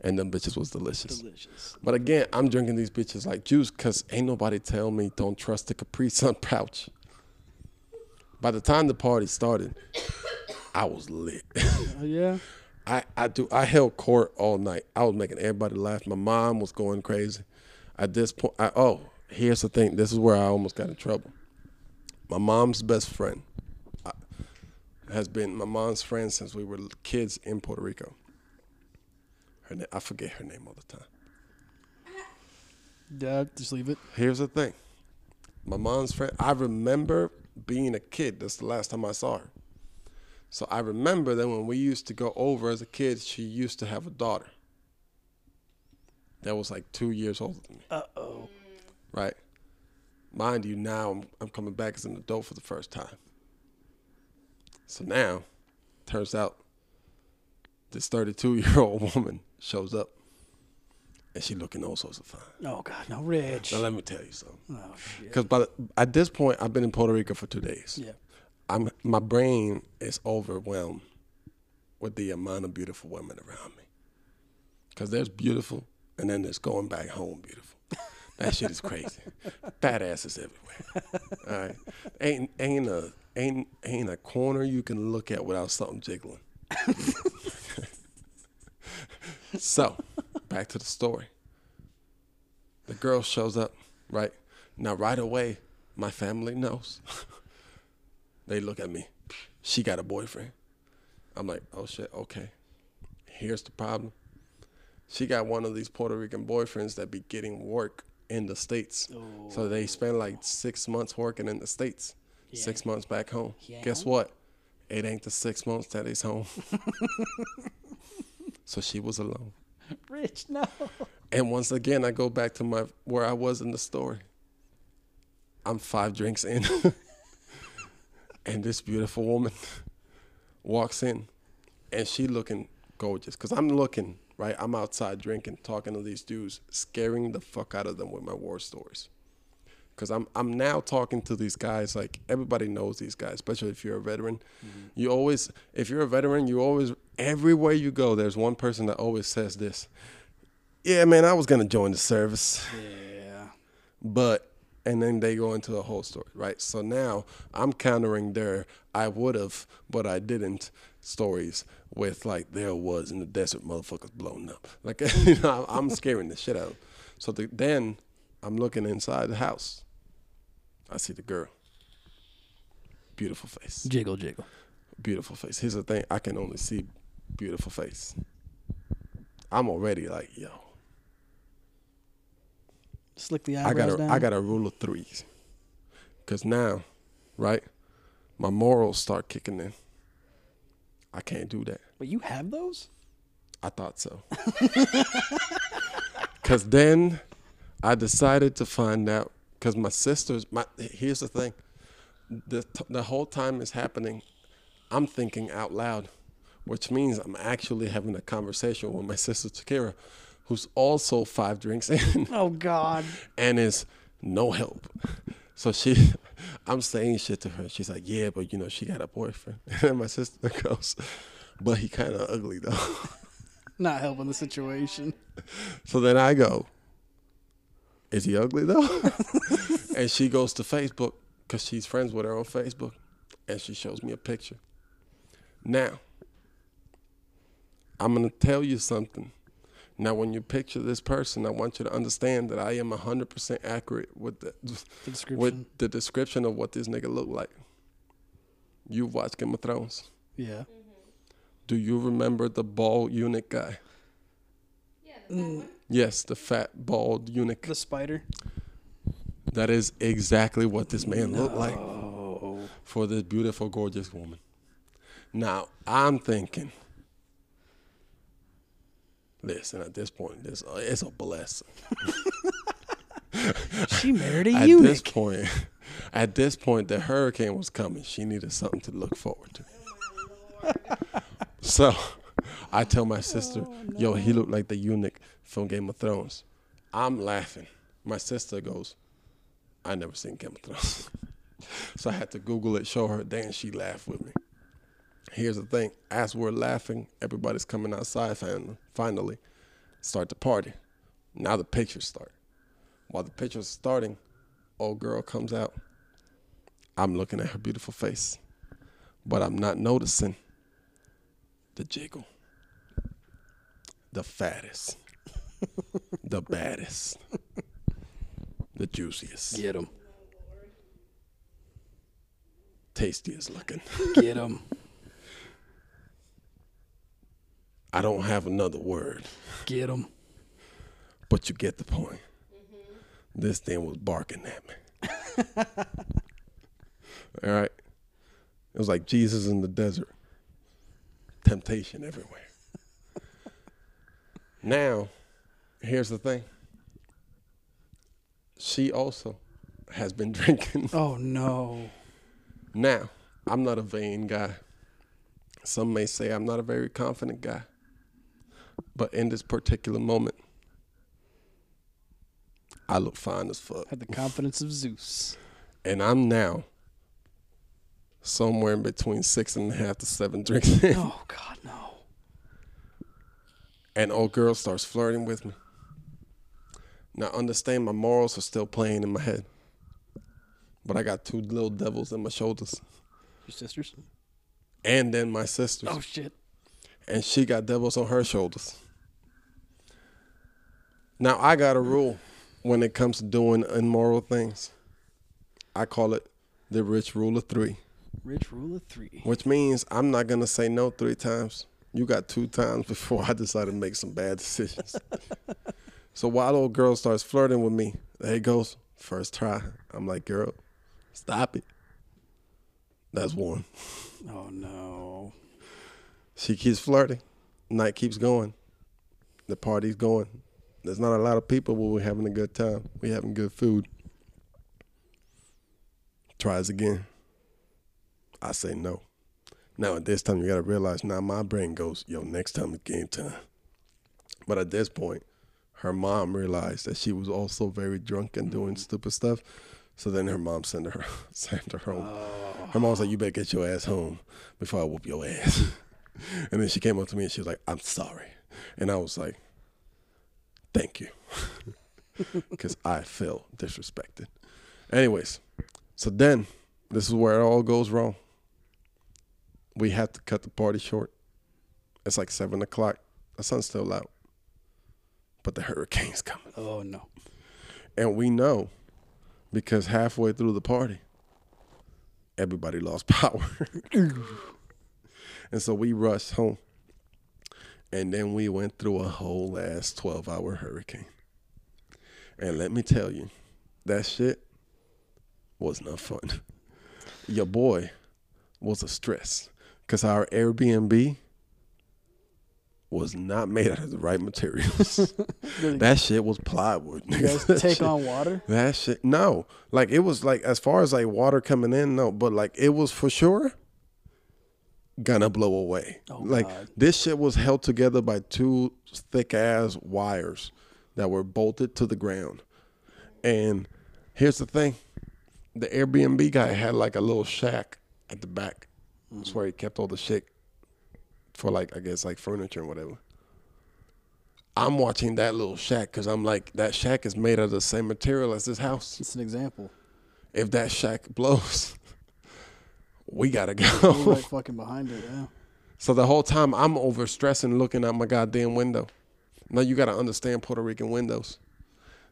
And them bitches was delicious. Delicious. But again, I'm drinking these bitches like juice because ain't nobody tell me don't trust the Capri Sun pouch. By the time the party started, I was lit. Oh yeah. I, I do I held court all night. I was making everybody laugh. My mom was going crazy. At this point, I, oh, here's the thing. This is where I almost got in trouble. My mom's best friend uh, has been my mom's friend since we were kids in Puerto Rico. Her na- I forget her name all the time. Yeah. Just leave it. Here's the thing. My mom's friend, I remember being a kid. That's the last time I saw her. So I remember that when we used to go over as a kid, she used to have a daughter that was like two years older than me, Uh oh. right? Mind you, now I'm, I'm coming back as an adult for the first time. So now, turns out this 32 year old woman shows up and she looking all sorts of fine. Oh God. No, Rich. Now, let me tell you something. Oh shit. Because by the, at this point, I've been in Puerto Rico for two days. Yeah. I'm my brain is overwhelmed with the amount of beautiful women around me. Because there's beautiful, and then there's going back home beautiful. That shit is crazy. Fat asses everywhere. All right, ain't ain't a ain't ain't a corner you can look at without something jiggling. so, back to the story. The girl shows up, right? Now, right away, my family knows. they look at me. She got a boyfriend. I'm like, oh shit, okay. Here's the problem. She got one of these Puerto Rican boyfriends that be getting work in the States. So they oh. spend like six months working in the States, six months back home. Guess what? It ain't the six months that he's home. so she was alone. Rich, no. And once again, I go back to my where I was in the story. I'm five drinks in, and this beautiful woman walks in, and she looking gorgeous. Cause I'm looking right. I'm outside drinking, talking to these dudes, scaring the fuck out of them with my war stories. Cause I'm I'm now talking to these guys like everybody knows these guys, especially if you're a veteran. Mm-hmm. You always, if you're a veteran, you always everywhere you go, there's one person that always says this. Yeah, man, I was gonna join the service, Yeah. but and then they go into the whole story, right? So now I'm countering their I would have, but I didn't stories with like there was in the desert motherfuckers blown up. Like you know, I'm scaring the shit out. So the, then I'm looking inside the house. I see the girl. Beautiful face. Jiggle, jiggle. Beautiful face. Here's the thing, I can only see beautiful face. I'm already like, yo. Slick the I eyebrows got a down. I got a rule of threes. Cause now, right, my morals start kicking in. I can't do that. But you have those? I thought so. Cause then I decided to find out. Cause my sisters, my here's the thing, the the whole time is happening, I'm thinking out loud, which means I'm actually having a conversation with my sister Shakira, who's also five drinks in Oh God. and is no help. So she, I'm saying shit to her. She's like, yeah, but you know, she got a boyfriend. And my sister goes, but he kind of ugly though. Not helping the situation. So then I go, is he ugly though? and she goes to Facebook because she's friends with her on Facebook, and she shows me a picture. Now, I'm gonna tell you something. Now, when you picture this person, I want you to understand that I am 100% accurate with the, The description. with the description of what this nigga looked like. You've watched Game of Thrones. yeah. Mm-hmm. Do you remember the bald eunuch guy? Yeah, the fat mm. one. Yes, the fat bald eunuch. The spider. That is exactly what this man looked like for this beautiful, gorgeous woman. Now, I'm thinking, listen, at this point, this uh, it's a blessing. She married a At this eunuch. point, at this point, the hurricane was coming. She needed something to look forward to. so, I tell my sister, "Yo, he looked like the eunuch from Game of Thrones." I'm laughing. My sister goes, "I never seen Game of Thrones." so I had to Google it, show her. Then she laughed with me. Here's the thing: as we're laughing, everybody's coming outside. Finally, start the party. Now the pictures start. While the picture's starting, old girl comes out. I'm looking at her beautiful face, but I'm not noticing the jiggle, the fattest, the baddest, the juiciest, Get him. tastiest looking. Get him. I don't have another word, Get him. but you get the point. Mm-hmm. This thing was barking at me. All right. It was like Jesus in the desert. Temptation everywhere. now, here's the thing. She also has been drinking. Oh no. Now, I'm not a vain guy. Some may say I'm not a very confident guy. But in this particular moment, I look fine as fuck. Had the confidence of Zeus. And I'm now somewhere in between six and a half to seven drinks in. Oh God, no. And old girl starts flirting with me. Now understand my morals are still playing in my head. But I got two little devils in my shoulders. Your sisters? And then my sisters. Oh shit. And she got devils on her shoulders. Now I got a rule when it comes to doing immoral things. I call it the rich rule of three. Rich rule of three. which means I'm not gonna say no three times. You got two times before I decide to make some bad decisions. so while old girl starts flirting with me, there he goes. First try. I'm like, girl, stop it. That's one. Oh no. She keeps flirting. Night keeps going. The party's going. There's not a lot of people, but we're having a good time. We're having good food. Tries again. I say no. Now at this time you gotta realize now my brain goes, yo, next time it's game time. But at this point, her mom realized that she was also very drunk and doing mm. stupid stuff. So then her mom sent her sent her home. Oh. Her mom's like, You better get your ass home before I whoop your ass. and then she came up to me and she was like, I'm sorry. And I was like, Thank you. Because I feel disrespected. Anyways, so then this is where it all goes wrong. We had to cut the party short. It's like seven o'clock. The sun's still out. But the hurricane's coming. Oh no. And we know because halfway through the party, everybody lost power. And so we rushed home. And then we went through a whole ass 12 hour hurricane. And let me tell you, that shit was not fun. Your boy was a stress because our Airbnb was not made out of the right materials. that shit was plywood. You guys take shit- on water? that shit, no. Like it was like as far as like water coming in, no. But like it was for sure gonna blow away. Oh, like God. this shit was held together by two thick ass wires that were bolted to the ground. And here's the thing: the Airbnb guy had like a little shack at the back. That's where he kept all the shit for like I guess like furniture and whatever. I'm watching that little shack because I'm like, that shack is made out of the same material as this house. It's an example. If that shack blows, we gotta We're go. right fucking behind it, yeah. so the whole time I'm over stressing looking out my goddamn window. Now you gotta understand Puerto Rican windows.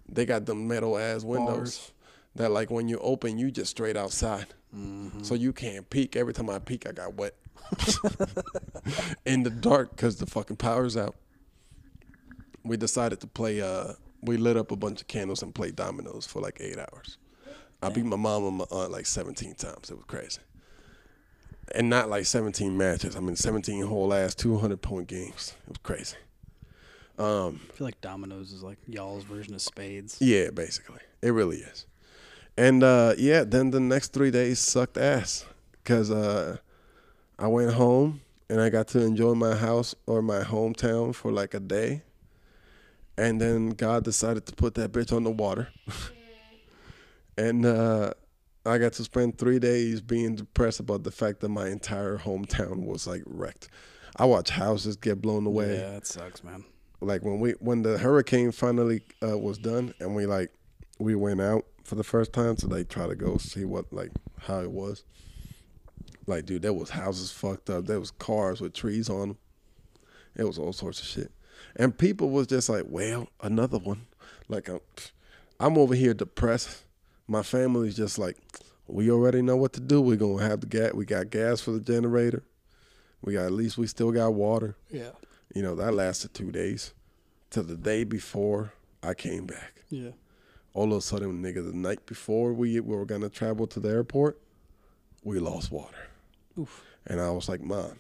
They got them metal ass windows Bars. that like when you open, you just straight outside. Mm-hmm. So you can't peek. Every time I peek, I got wet in the dark because the fucking power's out. We decided to play. Uh, we lit up a bunch of candles and played dominoes for like eight hours. I beat my mom and my aunt like 17 times. It was crazy. And not like 17 matches. I mean, 17 whole ass 200 point games. It was crazy. Um, I feel like dominoes is like y'all's version of spades. yeah, basically. It really is. And uh, yeah, then the next three days sucked ass because uh, I went home and I got to enjoy my house or my hometown for like a day. And then God decided to put that bitch on the water. and uh, I got to spend three days being depressed about the fact that my entire hometown was like wrecked. I watched houses get blown away. Yeah, that sucks, man. like when we when the hurricane finally uh, was done and we like we went out for the first time to like try to go see what like how it was like dude there was houses fucked up. There was cars with trees on them it was all sorts of shit. And people was just like well another one. Like i'm, I'm over here depressed my family's just like we already know what to do we're gonna have the gas we got gas for the generator we got at least we still got water Yeah. you know, that lasted two days. To the day before I came back. Yeah. All of a sudden, nigga, the night before we, we were gonna travel to the airport, we lost water. Oof. And I was like, Mom,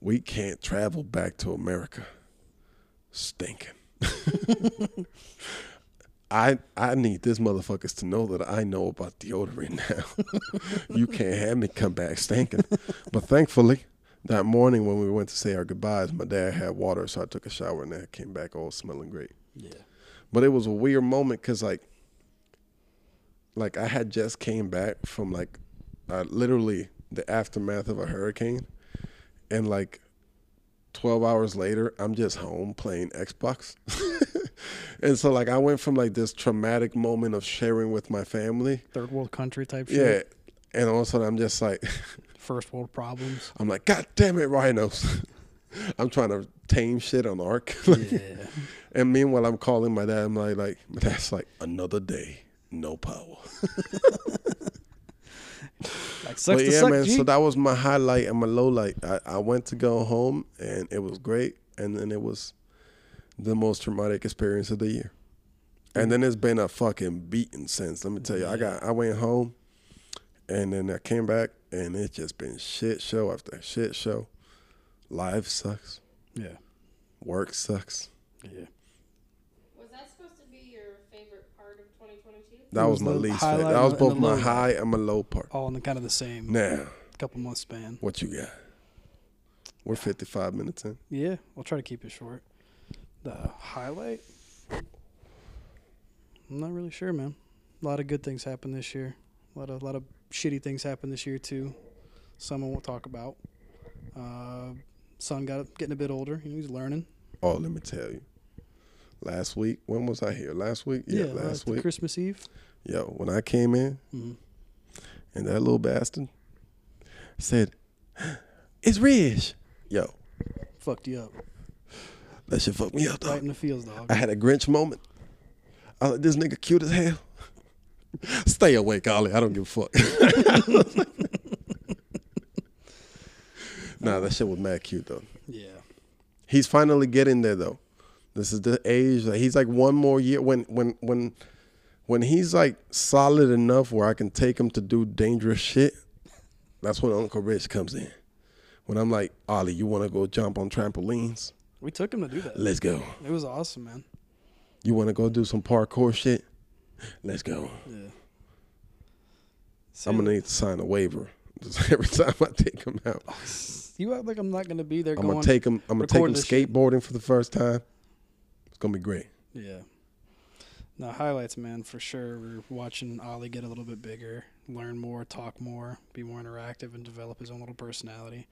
we can't travel back to America stinking. I I need this motherfuckers to know that I know about deodorant now. you can't have me come back stinking. But thankfully, that morning when we went to say our goodbyes, my dad had water, so I took a shower and then I came back all smelling great. Yeah. But it was a weird moment because like, like I had just came back from like, uh, literally the aftermath of a hurricane, and like, twelve hours later, I'm just home playing Xbox, and so like I went from like this traumatic moment of sharing with my family, Third world country type shit. yeah, and all of a sudden I'm just like, First world problems. I'm like, God damn it, rhinos. I'm trying to tame shit on Ark. Like, Yeah. And meanwhile, I'm calling my dad. I'm like, like, dad's like, another day, no power. Like, but yeah, suck, man. G. So that was my highlight and my low light. I, I went to go home and it was great, and then it was the most traumatic experience of the year. And then it's been a fucking beating since. Let me tell you, I got I went home, and then I came back, and it's just been shit show after shit show. Life sucks. yeah, Work sucks. yeah. Was that supposed to be your favorite part of 2022? That was was my least favorite. That was both my low high and my low part. All in the kind of the same Now, couple months span. what you got? We're 55 minutes in. Yeah, we'll try to keep it short. The highlight? I'm not really sure, man. A lot of good things happened this year. A lot of a lot of shitty things happened this year too. Some I won't talk about. Uh, son got getting a bit older. You know, he's learning. Oh, let me tell you. Last week, when was I here? Last week? Yeah, uh, last week. Christmas Eve. Yo, when I came in Mhm. and that little bastard said, It's Ridge. Yo, Fucked you up. That shit fucked me up, Right dog. in the fields, dog. I had a Grinch moment. I was like, this nigga cute as hell. Stay awake, Ollie. I don't give a fuck. nah, that shit was mad cute though. yeah. He's finally getting there though. This is the age that he's like one more year when when when when he's like solid enough where I can take him to do dangerous shit. That's when Uncle Rich comes in. When I'm like, Ollie, you want to go jump on trampolines? We took him to do that. Let's go. It was awesome, man. You want to go do some parkour shit? Let's go. Yeah. I'm gonna need to sign a waiver every time I take him out. You act like I'm not gonna be there. I'm going, gonna take him. I'm gonna take him this shit. skateboarding for the first time. It's gonna be great. Yeah. Now highlights, man, for sure. We're watching Ollie get a little bit bigger, learn more, talk more, be more interactive, and develop his own little personality.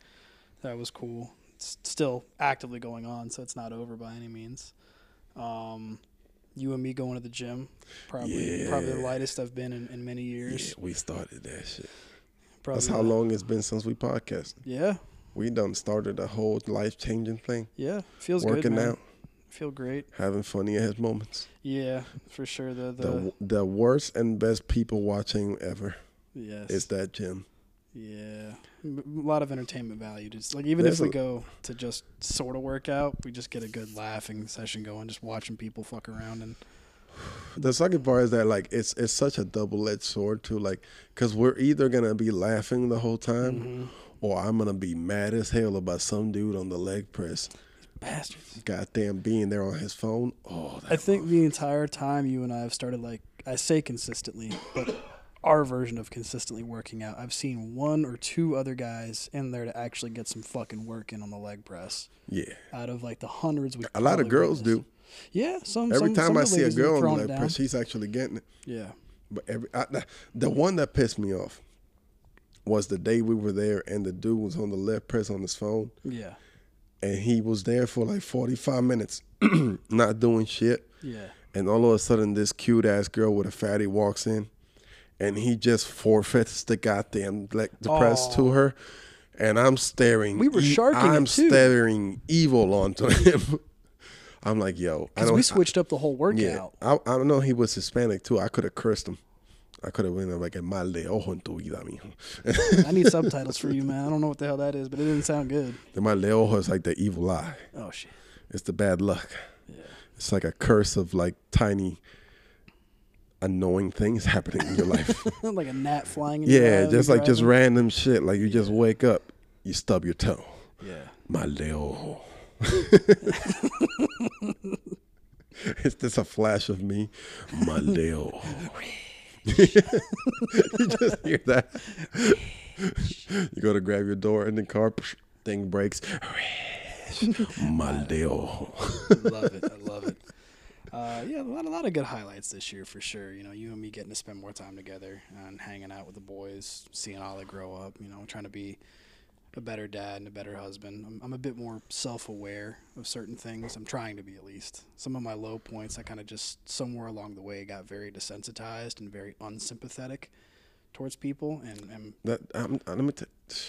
That was cool. It's still actively going on, so it's not over by any means. Um, you and me going to the gym, probably probably the lightest I've been in, in many years. Yeah, we started that shit. Probably That's how the- long it's been since we podcasted. Yeah, We done started a whole life changing thing. yeah, feels Working good, out, Feel great. having funny ass moments. Yeah, for sure. The the, The the worst and best people watching ever yes, is that gym. Yeah, a lot of entertainment value. Just like even if we go to just sort of work out, we just get a good laughing session going, just watching people fuck around and The second part is that like it's it's such a double edged sword too. Like, cause we're either gonna be laughing the whole time, Mm-hmm. or I'm gonna be mad as hell about some dude on the leg press. bastards. Goddamn, being there on his phone. Oh, I think the entire time you and I have started like I say consistently, but our version of consistently working out. I've seen one or two other guys in there to actually get some fucking work in on the leg press yeah. out of like the hundreds we A lot of girls do. Yeah, some Every some- time some I see a girl on the leg press, she's actually getting it. Yeah. But every I, the- the one that pissed me off was the day we were there and the dude was on the leg press on his phone Yeah. and he was there for like 45 minutes not doing shit Yeah. and all of a sudden this cute ass girl with a fatty walks in and he just forfeits the goddamn leg the press to her and I'm staring We were sharking I'm staring evil onto him I'm like yo I don't we switched up the whole yeah, workout. I, I don't know he was Hispanic too. I could have cursed him. I could have been like a mal de ojo en tu vida, mijo. I need subtitles for you, man. I don't know what the hell that is, but it didn't sound good. The mal de ojo is like the evil eye. Oh shit. It's the bad luck. Yeah. It's like a curse of like tiny, annoying things happening in your life. like a gnat flying. In yeah, just like just random shit. Like you just wake up, you stub your toe. Yeah. Mal de ojo. Is this a flash of me? Mal de ojo. you just hear that. you go to grab your door and the car thing breaks. Mal de ojo. love it. I love it. Uh, yeah, a lot, a lot of good highlights this year for sure. You know, you and me getting to spend more time together and hanging out with the boys, seeing Ollie grow up. You know, trying to be a better dad and a better husband. I'm, I'm a bit more self-aware of certain things. I'm trying to be at least. Some of my low points, I kind of just somewhere along the way got very desensitized and very unsympathetic towards people, and, and That, I'm, me t-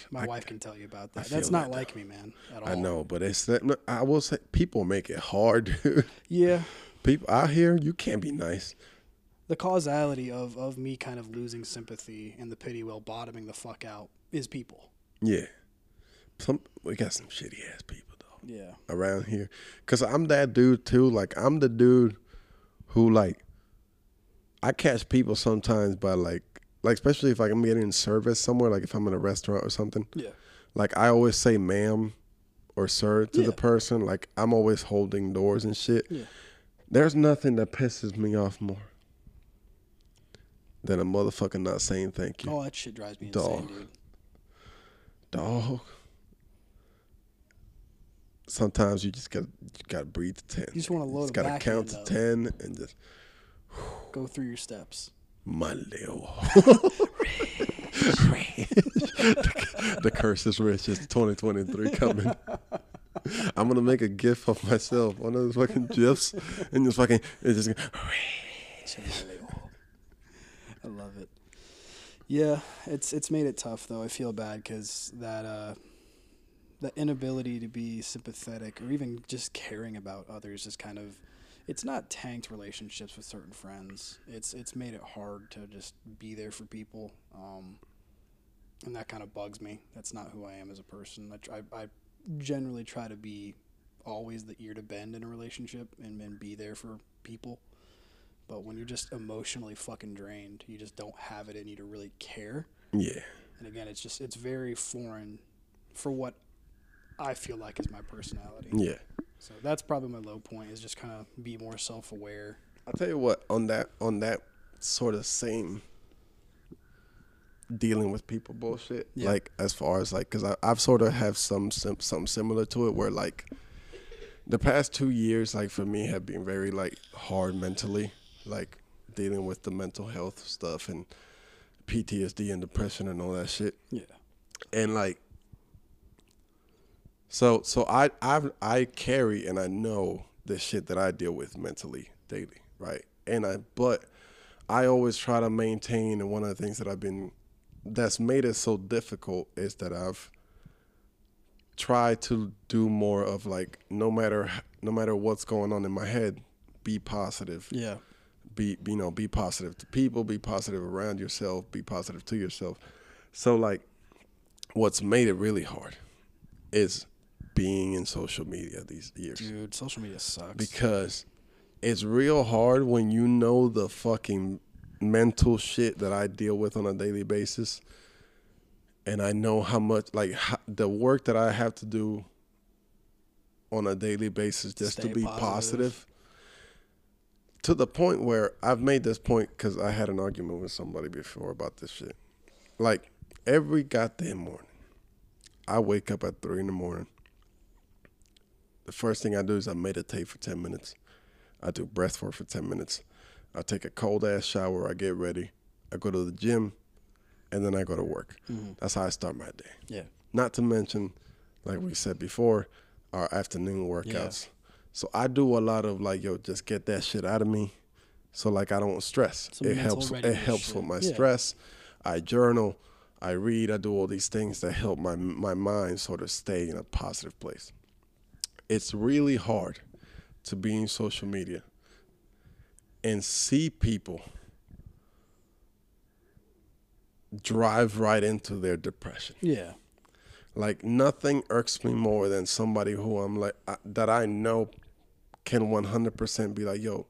my I- wife can tell you about that. That's not that, like me, man, at all. I know, but it's that. I will say, people make it hard. Yeah, people out here, you can't be nice. the causality of of me kind of losing sympathy and the pity well bottoming the fuck out is people. Yeah. Some we got some shitty ass people though Yeah. around here. Cause I'm that dude too. Like I'm the dude who like I catch people sometimes by like like especially if like I'm getting service somewhere, like if I'm in a restaurant or something. Yeah. Like I always say ma'am or sir to Yeah. the person. Like I'm always holding doors and shit. Yeah. There's nothing that pisses me off more than a motherfucker not saying thank you. Oh, that shit drives me Dog. insane, dude. Dog. Sometimes you just gotta you gotta breathe to ten. You just wanna load just a gotta count to ten and just Go through your steps. my little. the curse is rich. It's 2023 coming. I'm gonna make a gif of myself, one of those fucking gifs, and just fucking it's just I love it. Yeah, it's it's made it tough though. I feel bad because that uh, that inability to be sympathetic or even just caring about others is kind of it's not tanked relationships with certain friends. It's it's made it hard to just be there for people, um, and that kind of bugs me. That's not who I am as a person. I try, I generally try to be always the ear to bend in a relationship and, and be there for people. But when you're just emotionally fucking drained, you just don't have it in you to really care. yeah, And again, it's just it's very foreign for what I feel like is my personality. yeah. So that's probably my low point is just kind of be more self-aware. I'll tell you what on that on that sort of same dealing with people bullshit. Yeah. Like as far as like, cause I, I've sort of have some sim, some similar to it where like the past two years, like for me, have been very like hard mentally, like dealing with the mental health stuff and PTSD and depression and all that shit Yeah. and like so so i i i carry and i know the shit that i deal with mentally daily right and i but i always try to maintain and one of the things that i've been that's made it so difficult is that i've tried to do more of like no matter no matter what's going on in my head be positive Yeah. be you know be positive to people be positive around yourself be positive to yourself so like what's made it really hard is being in social media these years Dude, social media sucks. because it's real hard when you know the fucking mental shit that I deal with on a daily basis and I know how much like ho- the work that I have to do on a daily basis just Stay to be positive. positive to the point where I've made this point because I had an argument with somebody before about this shit. Like every goddamn morning, I wake up at three in the morning. The first thing I do is I meditate for ten minutes. I do breath work for ten minutes. I take a cold ass shower. I get ready. I go to the gym, and then I go to work. Mm-hmm. That's how I start my day. yeah. Not to mention, like we said before, our afternoon workouts. Yeah. So I do a lot of like, yo, just get that shit out of me. So like I don't stress. Some it helps. It helps shit. with my Yeah. stress. I journal. I read. I do all these things that help my my mind sort of stay in a positive place. It's really hard to be in social media and see people drive right into their depression. Yeah. Like nothing irks me more than somebody who I'm like I, that I know can 100% be like, "Yo,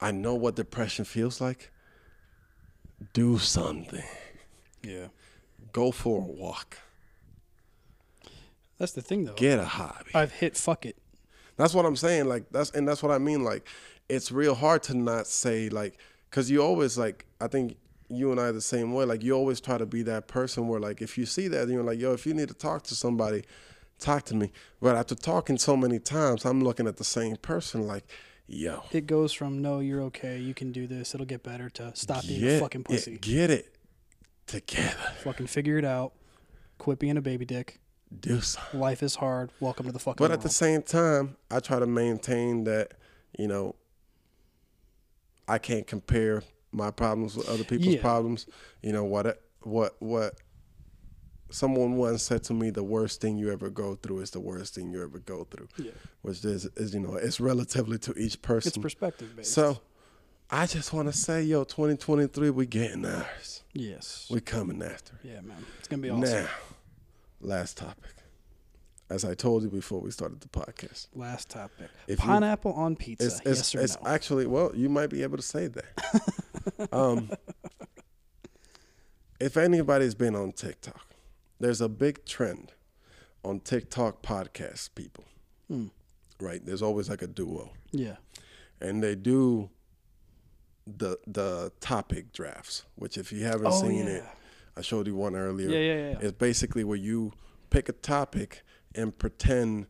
I know what depression feels like. Do something. Yeah. Go for a walk. That's the thing though. Get a hobby." I've hit fuck it. That's what I'm saying. Like that's and that's what I mean. Like it's real hard to not say like because you always like I think you and I are the same way. Like you always try to be that person where like if you see that you're like yo if you need to talk to somebody, talk to me. But after talking so many times, I'm looking at the same person like yo It goes from no, you're okay, you can do this, it'll get better to stop being a fucking it- pussy. get it together. fucking figure it out. Quit being a baby dick. Do something. Life is hard. Welcome to the fucking But at world. the same time, I try to maintain that, you know, I can't compare my problems with other people's Yeah. problems. You know what? What? What? Someone once said to me, "The worst thing you ever go through is the worst thing you ever go through," yeah. which is, is you know, it's relatively to each person. It's perspective based. So, I just want to say, yo, 2023, we getting ours. Yes. We coming after. it. yeah, man. It's gonna be awesome. Now, last topic. As I told you before we started the podcast, Last topic. If you- Pineapple on pizza. it's yes or it's no? actually well, you might be able to say that. um, if anybody's been on TikTok, there's a big trend on TikTok podcast people. Hmm. Right? There's always like a duo. yeah. and they do the the topic drafts, which if you haven't Oh, seen yeah. it, I showed you one earlier. Yeah, yeah, yeah. It's basically where you pick a topic and pretend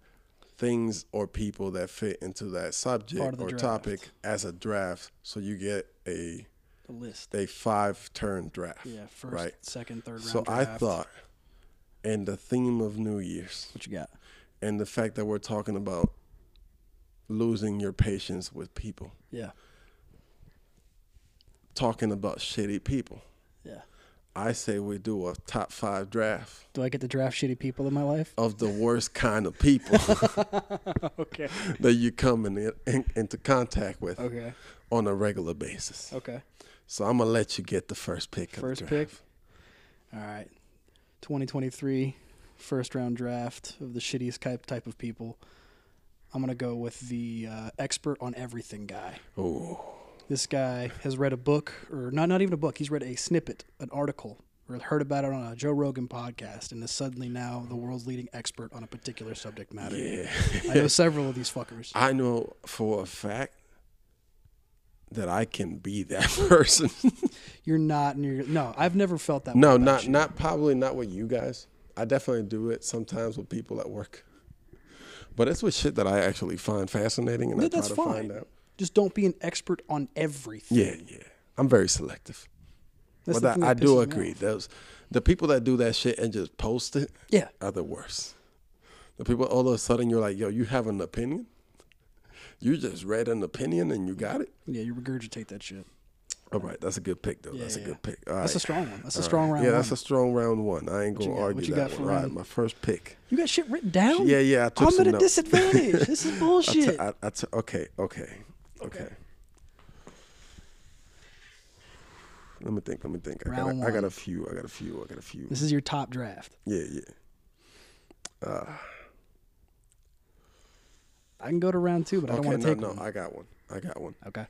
things or people that fit into that subject or draft. topic as a draft, so you get a The list. a five turn draft. Yeah. First, right. second, third round. So I thought, and the theme of New Year's, What you got? and the fact that we're talking about losing your patience with people. Yeah. talking about shitty people. Yeah. I say we do a top five draft Do I get to draft shitty people in my life? of the worst kind of people okay. that you come in, in, into contact with Okay. on a regular basis. Okay. So I'm gonna let you get the first pick. First of the pick. All right. 2023 first round draft of the shittiest type type of people. I'm gonna go with the uh, expert on everything guy. Ooh, This guy has read a book, or not not even a book. He's read a snippet, an article, or heard about it on a Joe Rogan podcast, and is suddenly now the world's leading expert on a particular subject matter. yeah. I know several of these fuckers. I know for a fact that I can be that person. You're not, and you're no. I've never felt that. no, not you. not probably not with you guys. I definitely do it sometimes with people at work. But it's with shit that I actually find fascinating and Yeah, I try that's to fine. find out. Just don't be an expert on everything. Yeah, yeah. I'm very selective. That's but I, I do agree. Those the people that do that shit and just post it Yeah. are the worst. The people all of a sudden you're like, yo, you have an opinion? You just read an opinion and you got it? Yeah, you regurgitate that shit. All right, that's a good pick though. Yeah, that's a good pick. All That's a strong one. That's a strong right. round. Yeah, that's one. a strong round one. I ain't gonna got? What argue you that got for one. All right, my first pick. You got shit written down? Yeah, yeah. I took I'm at a notes. disadvantage. this is bullshit. I- I t- okay, okay, okay. Let me think. Let me think. I got, Round a, I got a few. I got a few. I got a few. this is your top draft. Yeah, yeah. Uh, I can go to round two, but I don't okay, want to no, take no. one. I got one. I got one. Okay.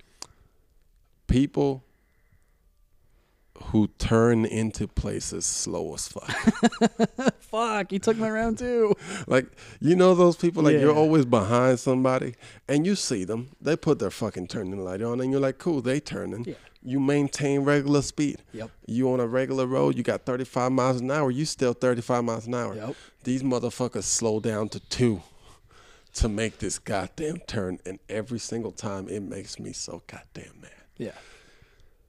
People who turn into places slow as fuck. Fuck, you took my round too. like you know those people. Like you're always behind somebody, and you see them. They put their fucking turning light on, and you're like, cool. They turning. Yeah. You maintain regular speed. Yep. You on a regular road, you got 35 miles an hour. You still 35 miles an hour. Yep. These motherfuckers slow down to two to make this goddamn turn, and every single time it makes me so goddamn mad. Yeah,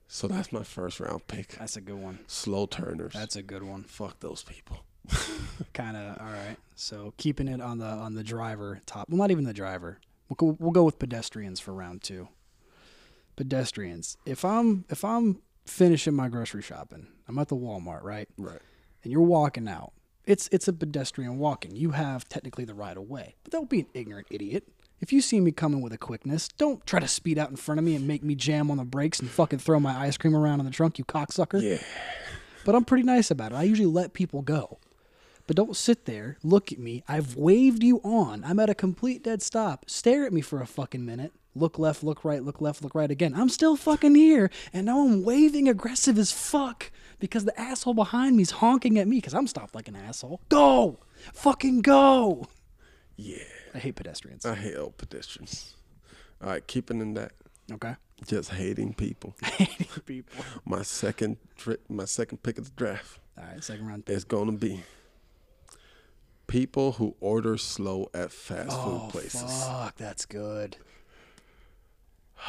So that's my first round pick. that's a good one. Slow turners. That's a good one. fuck those people. Kind of all right. So keeping it on the on the driver top. Well, not even the driver. We'll go, we'll go with pedestrians for round two. Pedestrians. If I'm if I'm finishing my grocery shopping, I'm at the Walmart, right? Right. and you're walking out. It's it's a pedestrian walking. You have technically the right of way. But don't be an ignorant idiot. If you see me coming with a quickness, don't try to speed out in front of me and make me jam on the brakes and fucking throw my ice cream around in the trunk, you cocksucker. Yeah. But I'm pretty nice about it. I usually let people go. But don't sit there, look at me. I've waved you on. I'm at a complete dead stop. Stare at me for a fucking minute. Look left, look right, look left, look right again. I'm still fucking here. And now I'm waving aggressive as fuck because the asshole behind me's honking at me because I'm stopped like an asshole. Go! Fucking go! Yeah. I hate pedestrians. I hate old pedestrians. All right, keeping in that, Okay? just hating people. Hating people. My second tri- my second pick of the draft All right, second round. It's gonna be people who order slow at fast Oh, food places. fuck, that's good.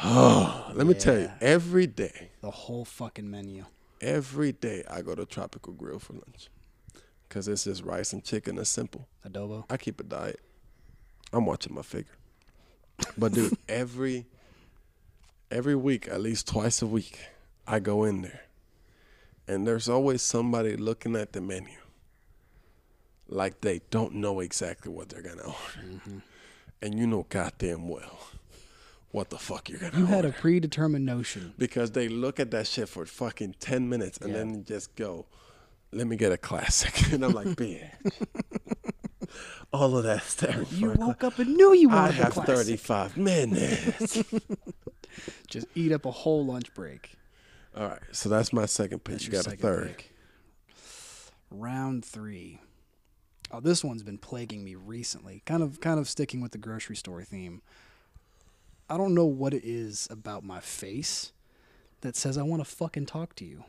Oh, let me tell you, every day, The whole fucking menu. every day I go to Tropical Grill for lunch. Cause it's just rice and chicken. It's simple. Adobo. I keep a diet. I'm watching my figure. But dude, every every week, at least twice a week, I go in there. And there's always somebody looking at the menu. Like they don't know exactly what they're gonna order. Mm-hmm. And you know goddamn well what the fuck you're gonna order. You had a predetermined notion. because they look at that shit for fucking 10 minutes and Yeah. then just go, let me get a classic. And I'm like, bitch. All of that staring You for woke up and knew you I wanted a have classic. 35 minutes. Just eat up a whole lunch break. All right, so that's my second pitch. That's You got a third. pick. Round three. Oh, this one's been plaguing me recently. Kind of, kind of sticking with the grocery store theme. I don't know what it is about my face that says I want to fucking talk to you.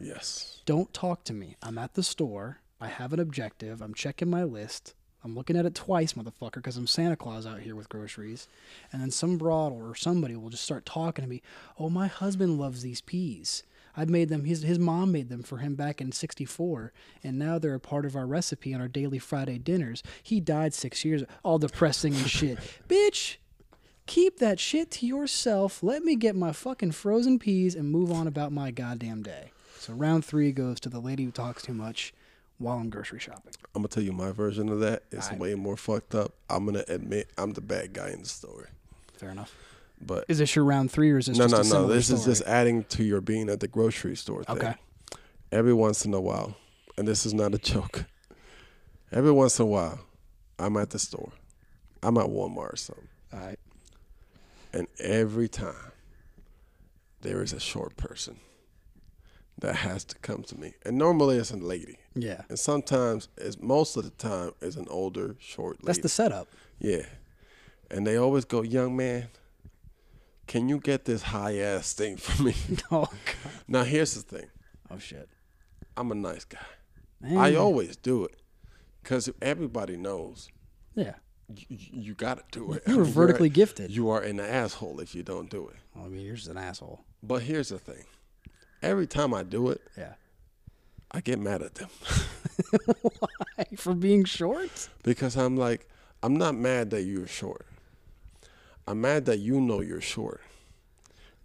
Yes. Don't talk to me. I'm at the store. I have an objective. I'm checking my list. I'm looking at it twice, motherfucker, because I'm Santa Claus out here with groceries. And then some broad or somebody will just start talking to me. Oh, my husband loves these peas. I made them. His his mom made them for him back in '64, and now they're a part of our recipe on our daily Friday dinners. He died six years. All depressing and shit, bitch. Keep that shit to yourself. Let me get my fucking frozen peas and move on about my goddamn day. So round three goes to the lady who talks too much while I'm grocery shopping. I'm gonna tell you my version of that. It's Alright. way more fucked up. I'm gonna admit I'm the bad guy in the story. Fair enough. But Is this your round three or is this no, no, no. This is just adding to your being at the grocery store thing. Okay. Every once in a while, and this is not a joke. Every once in a while, I'm at the store. I'm at Walmart or something, All right. and every time there is a short person that has to come to me, and normally it's a lady, Yeah. and sometimes, it's most of the time, it's an older short lady. That's the setup. Yeah. And they always go, young man, can you get this high ass thing for me? Oh, God. now, here's the thing Oh, shit. I'm a nice guy. Man. I always do it because everybody knows Yeah. you, you got to do it. You were You're- vertically gifted. You are an asshole if you don't do it. Well, I mean, you're just an asshole. But here's the thing every time I do it, Yeah. I get mad at them Why? For being short? because I'm like, I'm not mad that you're short. I'm mad that you know you're short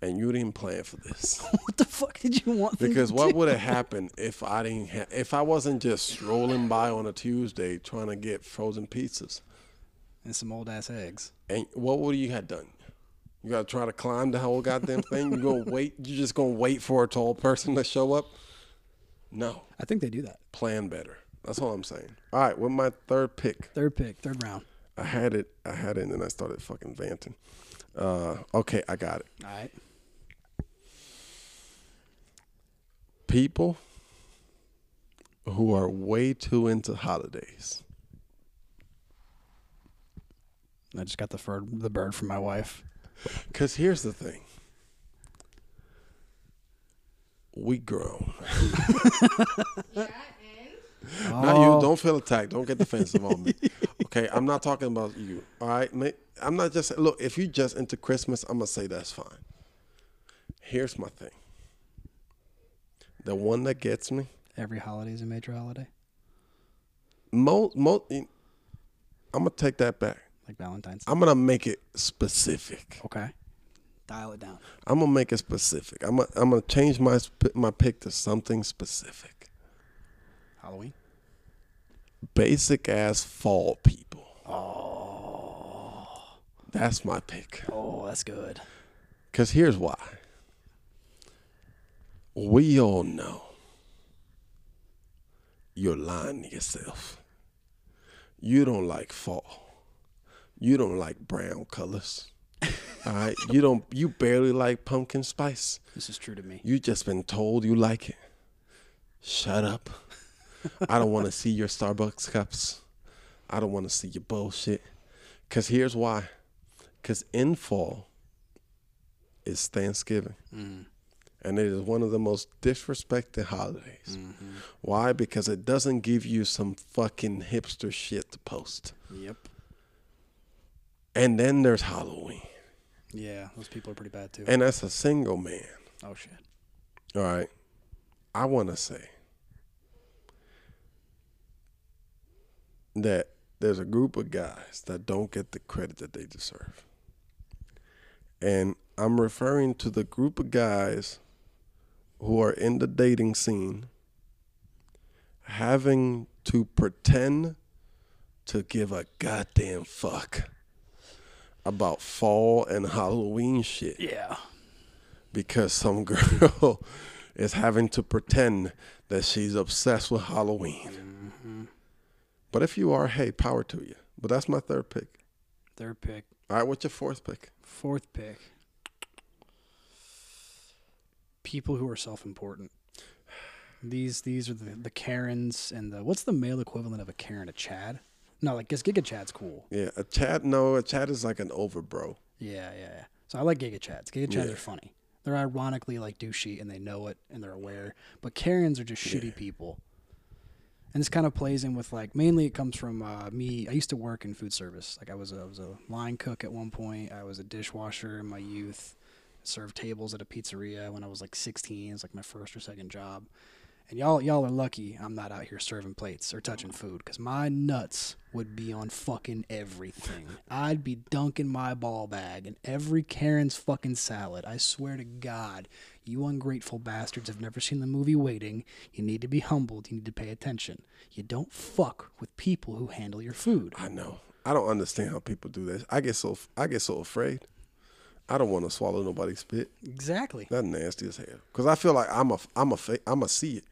and you didn't plan for this. What the fuck did you want? Because what do? would have happened if I didn't ha- if I wasn't just strolling by on a Tuesday trying to get frozen pizzas? And some old ass eggs. And what would you have done? You gotta try to climb the whole goddamn thing. You gonna wait? You just gonna wait for a tall person to show up? No, I think they do that. plan better. That's all I'm saying. All right, with my third pick, Third pick, third round. I had it. I had it, and then I started fucking vanting. Uh, okay, I got it. All right. People who are way too into holidays. I just got the bird, the bird from my wife. Because here's the thing. We grown. And Not Oh. you. Don't feel attacked. Don't get defensive on me. Okay, I'm not talking about you. All right, I'm not just look. If you just into Christmas, I'm gonna say that's fine. Here's my thing. The one that gets me Every holiday is a major holiday, most, most. I'm gonna take that back. Like Valentine's. Day. I'm gonna make it specific. Okay. Dial it down. I'm gonna make it specific. I'm gonna, I'm gonna change my sp- my pick to something specific. Halloween. Basic ass fall people. Oh, that's my pick. Oh, that's good. Because here's why. We all know you're lying to yourself. You don't like fall. You don't like brown colors. All right. You don't you barely like pumpkin spice. This is true to me. You just been told you like it. Shut up. I don't want to see your Starbucks cups. I don't want to see your bullshit. Cause here's why. Cause in fall is Thanksgiving. Mm. And it is one of the most disrespected holidays. Mm-hmm. Why? Because it doesn't give you some fucking hipster shit to post. Yep. And then there's Halloween. Yeah, those people are pretty bad too. And as a single man, oh shit. All right. I want to say that there's a group of guys that don't get the credit that they deserve. And I'm referring to the group of guys who are in the dating scene having to pretend to give a goddamn fuck about fall and Halloween shit Yeah. because some girl is having to pretend that she's obsessed with Halloween. Mm-hmm. But if you are, hey, power to you. But that's my third pick. Third pick. All right, what's your fourth pick? Fourth pick. People who are self-important. These these are the, the Karens and the what's the male equivalent of a Karen? A Chad? No, like guess Giga Chad's cool. Yeah, a chat. No, a chat is like an over bro. Yeah, yeah, yeah. So I like Giga Chads. Giga Chads Yeah. are funny. They're ironically like douchey and they know it and they're aware. But Karens are just shitty people. And this kind of plays in with like mainly it comes from uh, me. I used to work in food service. Like I was a, I was a line cook at one point. I was a dishwasher in my youth. Served tables at a pizzeria when I was like 16. It's like my first or second job. And y'all y'all are lucky I'm not out here serving plates or touching food because my nuts would be on fucking everything. I'd be dunking my ball bag in every Karen's fucking salad. I swear to God, you ungrateful bastards have never seen the movie Waiting. You need to be humbled. You need to pay attention. You don't fuck with people who handle your food. I know. I don't understand how people do this. I get so I get so afraid. I don't want to swallow nobody's spit. Exactly. That's nasty as hell. Cause I feel like I'm a I'm a fa- I'm a see it,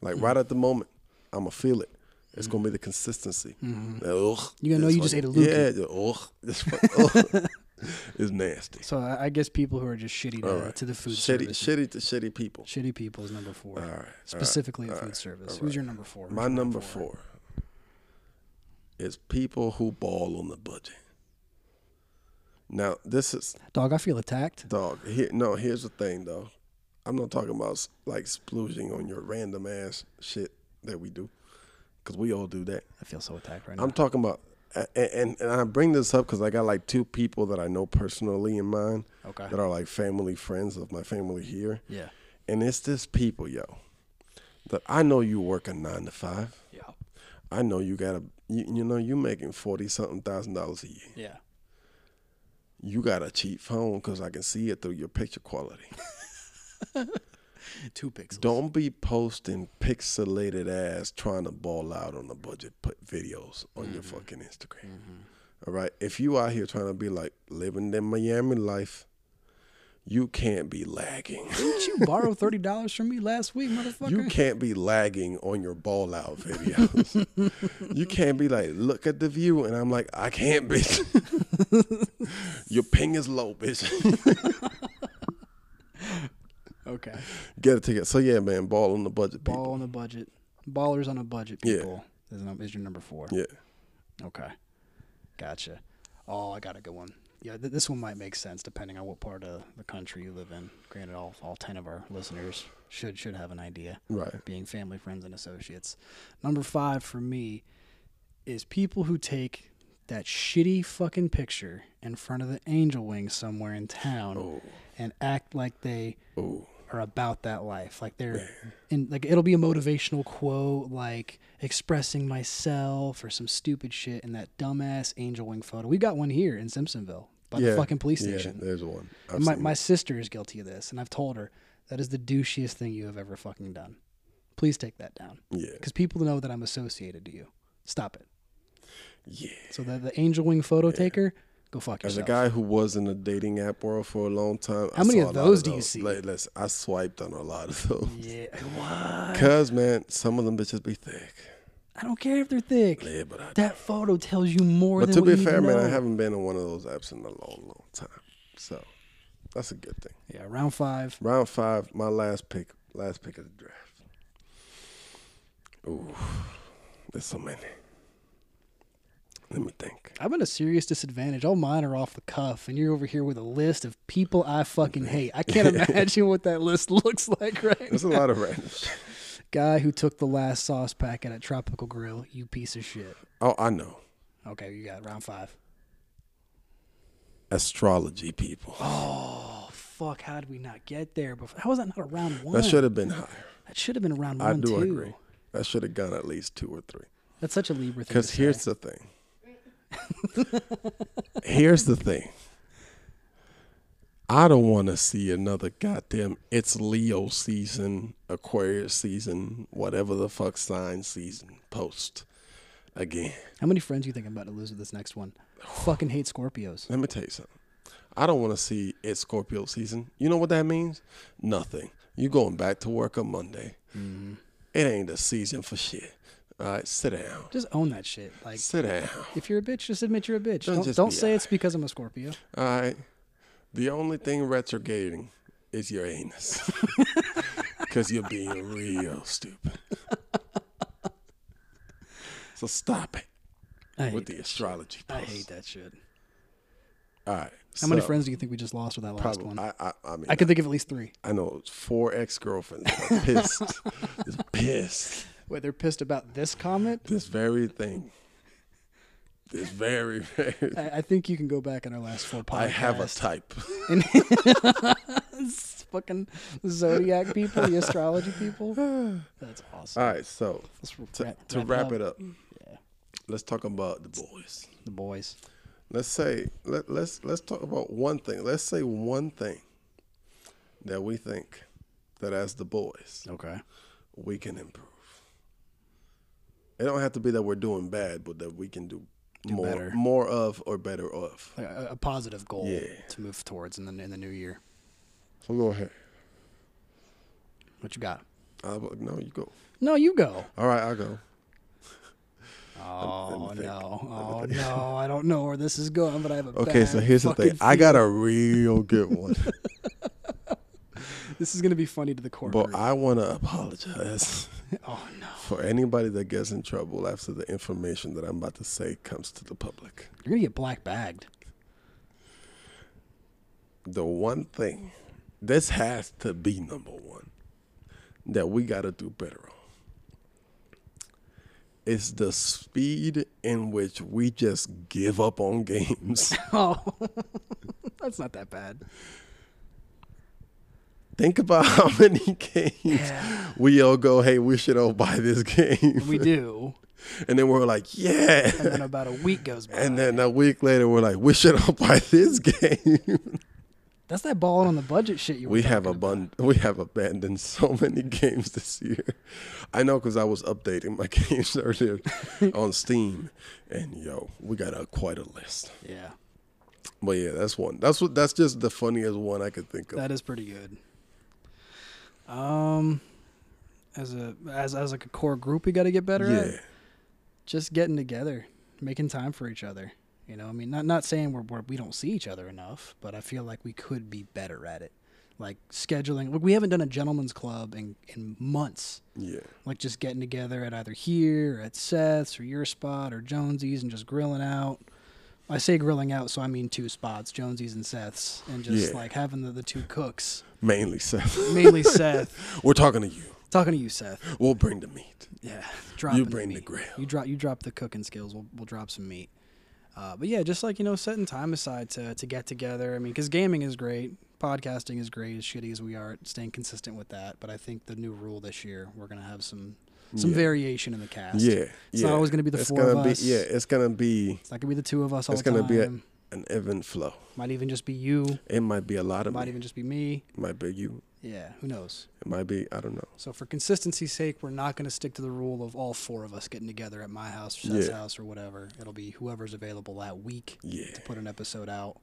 like Mm. right at the moment. I'm gonna feel it. It's gonna be the consistency. Ugh, Mm-hmm. You gonna know you just ate a loogie. Yeah, the- ugh, it's, fu- ugh. it's nasty. So I guess people who are just shitty to, right. to the food shitty, service. shitty to shitty people. Shitty people is number four. All right, all right, Specifically all at food right, service. Who's your number four? Who's My your number four is people who ball on the budget. Now this is Dog, I feel attacked. Dog, here, no, here's the thing though. I'm not talking about like splooging on your random ass shit that we do, because we all do that. I feel so attacked right now. I'm talking about, a- a- and, and I bring this up because I got like two people that I know personally in mind Okay. that are like family friends of my family here, yeah. and it's this people, yo, that I know you work a nine to five. Yeah. I know you got a, you, you know, you making forty something thousand dollars a year. Yeah. You got a cheap phone because I can see it through your picture quality. Two pixels. Don't be posting pixelated ass trying to ball out on the budget put videos on your mm-hmm. fucking Instagram. Mm-hmm. All right. If you out here trying to be like living the Miami life, you can't be lagging. Didn't you borrow thirty dollars from me last week, motherfucker? You can't be lagging on your ball out videos. you can't be like, look at the view, and I'm like, I can't, bitch. your ping is low, bitch. Okay. Get a ticket. So yeah, man, ball on the budget, people. Ball on a budget. Ballers on a budget. Yeah. People. Is, num- is your number four. Yeah. Okay. Gotcha. Oh, I got a good one. Yeah, th- this one might make sense depending on what part of the country you live in. Granted, all all ten of our listeners should should have an idea. Right. being family, friends, and associates. Number five for me is people who take that shitty fucking picture in front of the angel wing somewhere in town Oh. and act like they Oh. Are about that life. Like they're and like it'll be a motivational quote like expressing myself or some stupid shit in that dumbass angel wing photo. We got one here in Simpsonville by the fucking police yeah, station. there's one. My, my sister is guilty of this, and I've told her that is the douchiest thing you have ever fucking done. Please take that down. Yeah. Because people know that I'm associated to you. Stop it. Yeah. So the, the angel wing photo taker, go fuck As yourself. a guy who was in the dating app world for a long time, How I many of a lot those do you see? Like, listen, I swiped on a lot of those. yeah, what? Cause man, some of them bitches be thick. I don't care if they're thick. Yeah, but I. That photo tells you more but to be fair, man, know. I haven't been on one of those apps in a long, long time. So that's a good thing. Yeah, round five. Round five, my last pick, last pick of the draft. Ooh, there's so many. Let me think. I'm at a serious disadvantage. All mine are off the cuff, and you're over here with a list of people I fucking hate. I can't imagine what that list looks like right There's a lot of random. Guy who took the last sauce packet at Tropical Grill, you piece of shit. Oh, I know. Okay, you got round five. Astrology people. Oh fuck! How did we not get there? Before? How was that not a round one? That should have been higher. That should have been around one. I one do too. agree. That should have gone at least two or three. That's such a Libra thing. Because here's say. the thing. here's the thing. I don't want to see another goddamn it's Leo season, Aquarius season, whatever the fuck sign season post again. How many friends you think I'm about to lose with this next one? Fucking hate Scorpios. Let me tell you something. I don't want to see it Scorpio season. You know what that means? Nothing. You going back to work on Monday. Mm-hmm. It ain't the season for shit. All right, sit down. Just own that shit. Like, Sit down. if you're a bitch, just admit you're a bitch. Don't Don't, don't say it's because I'm a Scorpio. All right. The only thing retrograding is your anus. Because you're being real stupid. so stop it I with the astrology I hate that shit. All right. How many friends do you think we just lost with that last Probably. one? I, I, I mean, I can think of at least three. I know four ex girlfriends pissed. Just pissed. Wait, they're pissed about this comment? This very thing. This very, very. I, I think you can go back in our last four podcasts. I have a type. Fucking zodiac people, the astrology people. That's awesome. All right, so to, wrap, to wrap wrap it it up. up, Yeah. let's talk about the boys. The boys. Let's say let, let's let's talk about one thing. Let's say one thing that we think that as the boys Okay. we can improve. It don't have to be that we're doing bad, but that we can do, Do more better. more of or better of. Like a, a positive goal Yeah. to move towards in the in the new year. So go ahead. What you got? Uh, no, you go. No, you go. All right, I'll go. Oh no! Oh no! I don't know where this is going, but I have a Okay, so here's the thing. I got a real good one, This is gonna be funny to the core. but. I want to apologize oh no! for anybody that gets in trouble after the information that I'm about to say comes to the public. You're gonna get black bagged. the one thing this has to be number one that we got to do better on is the speed in which we just give up on games. Oh, that's not that bad. Think about how many games we all go, hey, we should all buy this game. We do, and then we're like, yeah. and then about a week goes by. And then a week later, we're like, we should all buy this game. that's that balling on the budget shit you. We have abund- we have abandoned so many games this year. I know because I was updating my games earlier on Steam, and yo, we got a quite a list. Yeah, But yeah, that's one. That's what. That's just the funniest one I could think of. that is pretty good. Um, as a as as like a core group, we got to get better at. yeah, just getting together, making time for each other. You know, I mean, not not saying we're, we're we don't see each other enough, but I feel like we could be better at it. Like scheduling. Look, we haven't done a gentleman's club in in months. yeah, Like just getting together at either here, or at Seth's, or your spot, or Jonesy's, and just grilling out. I say grilling out, so I mean two spots, Jonesy's and Seth's, and just Yeah. like having the, the two cooks, mainly Seth. mainly Seth. We're talking to you. Talking to you, Seth. We'll bring the meat. Yeah, dropping bring the meat. grill. You drop you drop the cooking skills. We'll we'll drop some meat. Uh, but yeah, just like you know, setting time aside to to get together. I mean, because gaming is great, podcasting is great. As shitty as we are, staying consistent with that. But I think the new rule this year, we're gonna have some some Yeah. variation in the cast. Yeah, It's yeah. not always gonna be the it's four gonna of be, us. Yeah, it's gonna be It's not gonna be the two of us all It's gonna be a- an even flow. Might even just be you. It might be a lot It of might me. even just be me. It might be you. Yeah, who knows? It might be I don't know. So for consistency's sake, we're not going to stick to the rule of all four of us getting together at my house, or Seth's Yeah. house, or whatever. It'll be whoever's available that week Yeah, to put an episode out.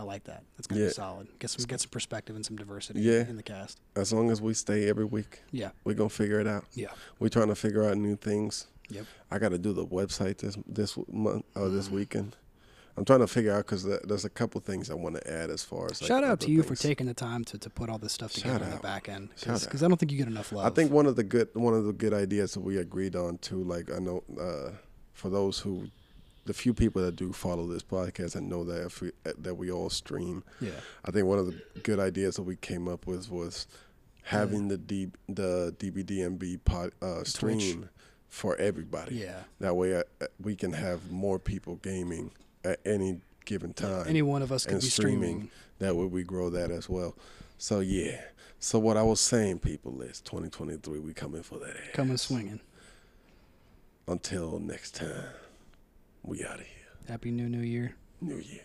I like that. That's gonna Yeah. be solid. Get some get some perspective and some diversity Yeah. in the cast. as long as we stay every week, Yeah. we're gonna figure it out. Yeah. We're trying to figure out new things. Yep. I got to do the website this this month or this Mm. weekend. I'm trying to figure out because there's a couple things I want to add as far as like, Shout out to you for taking the time to, to put all this stuff together Shout on the back end because. I don't think you get enough love. I think one of the good one of the good ideas that we agreed on too. Like I know uh, for those who, the few people that do follow this podcast and know that if we, that we all stream. yeah. I think one of the good ideas that we came up with was having the D, the DBDMB pod, uh, stream for everybody. Yeah. That way uh, uh, we can have more people gaming at any given time. Any one of us can be streaming. streaming. That way we grow that as well. So yeah. So what I was saying, people, is 2023 we coming for that ass. Coming swinging. Until next time, we out of here. Happy New New Year. New Year.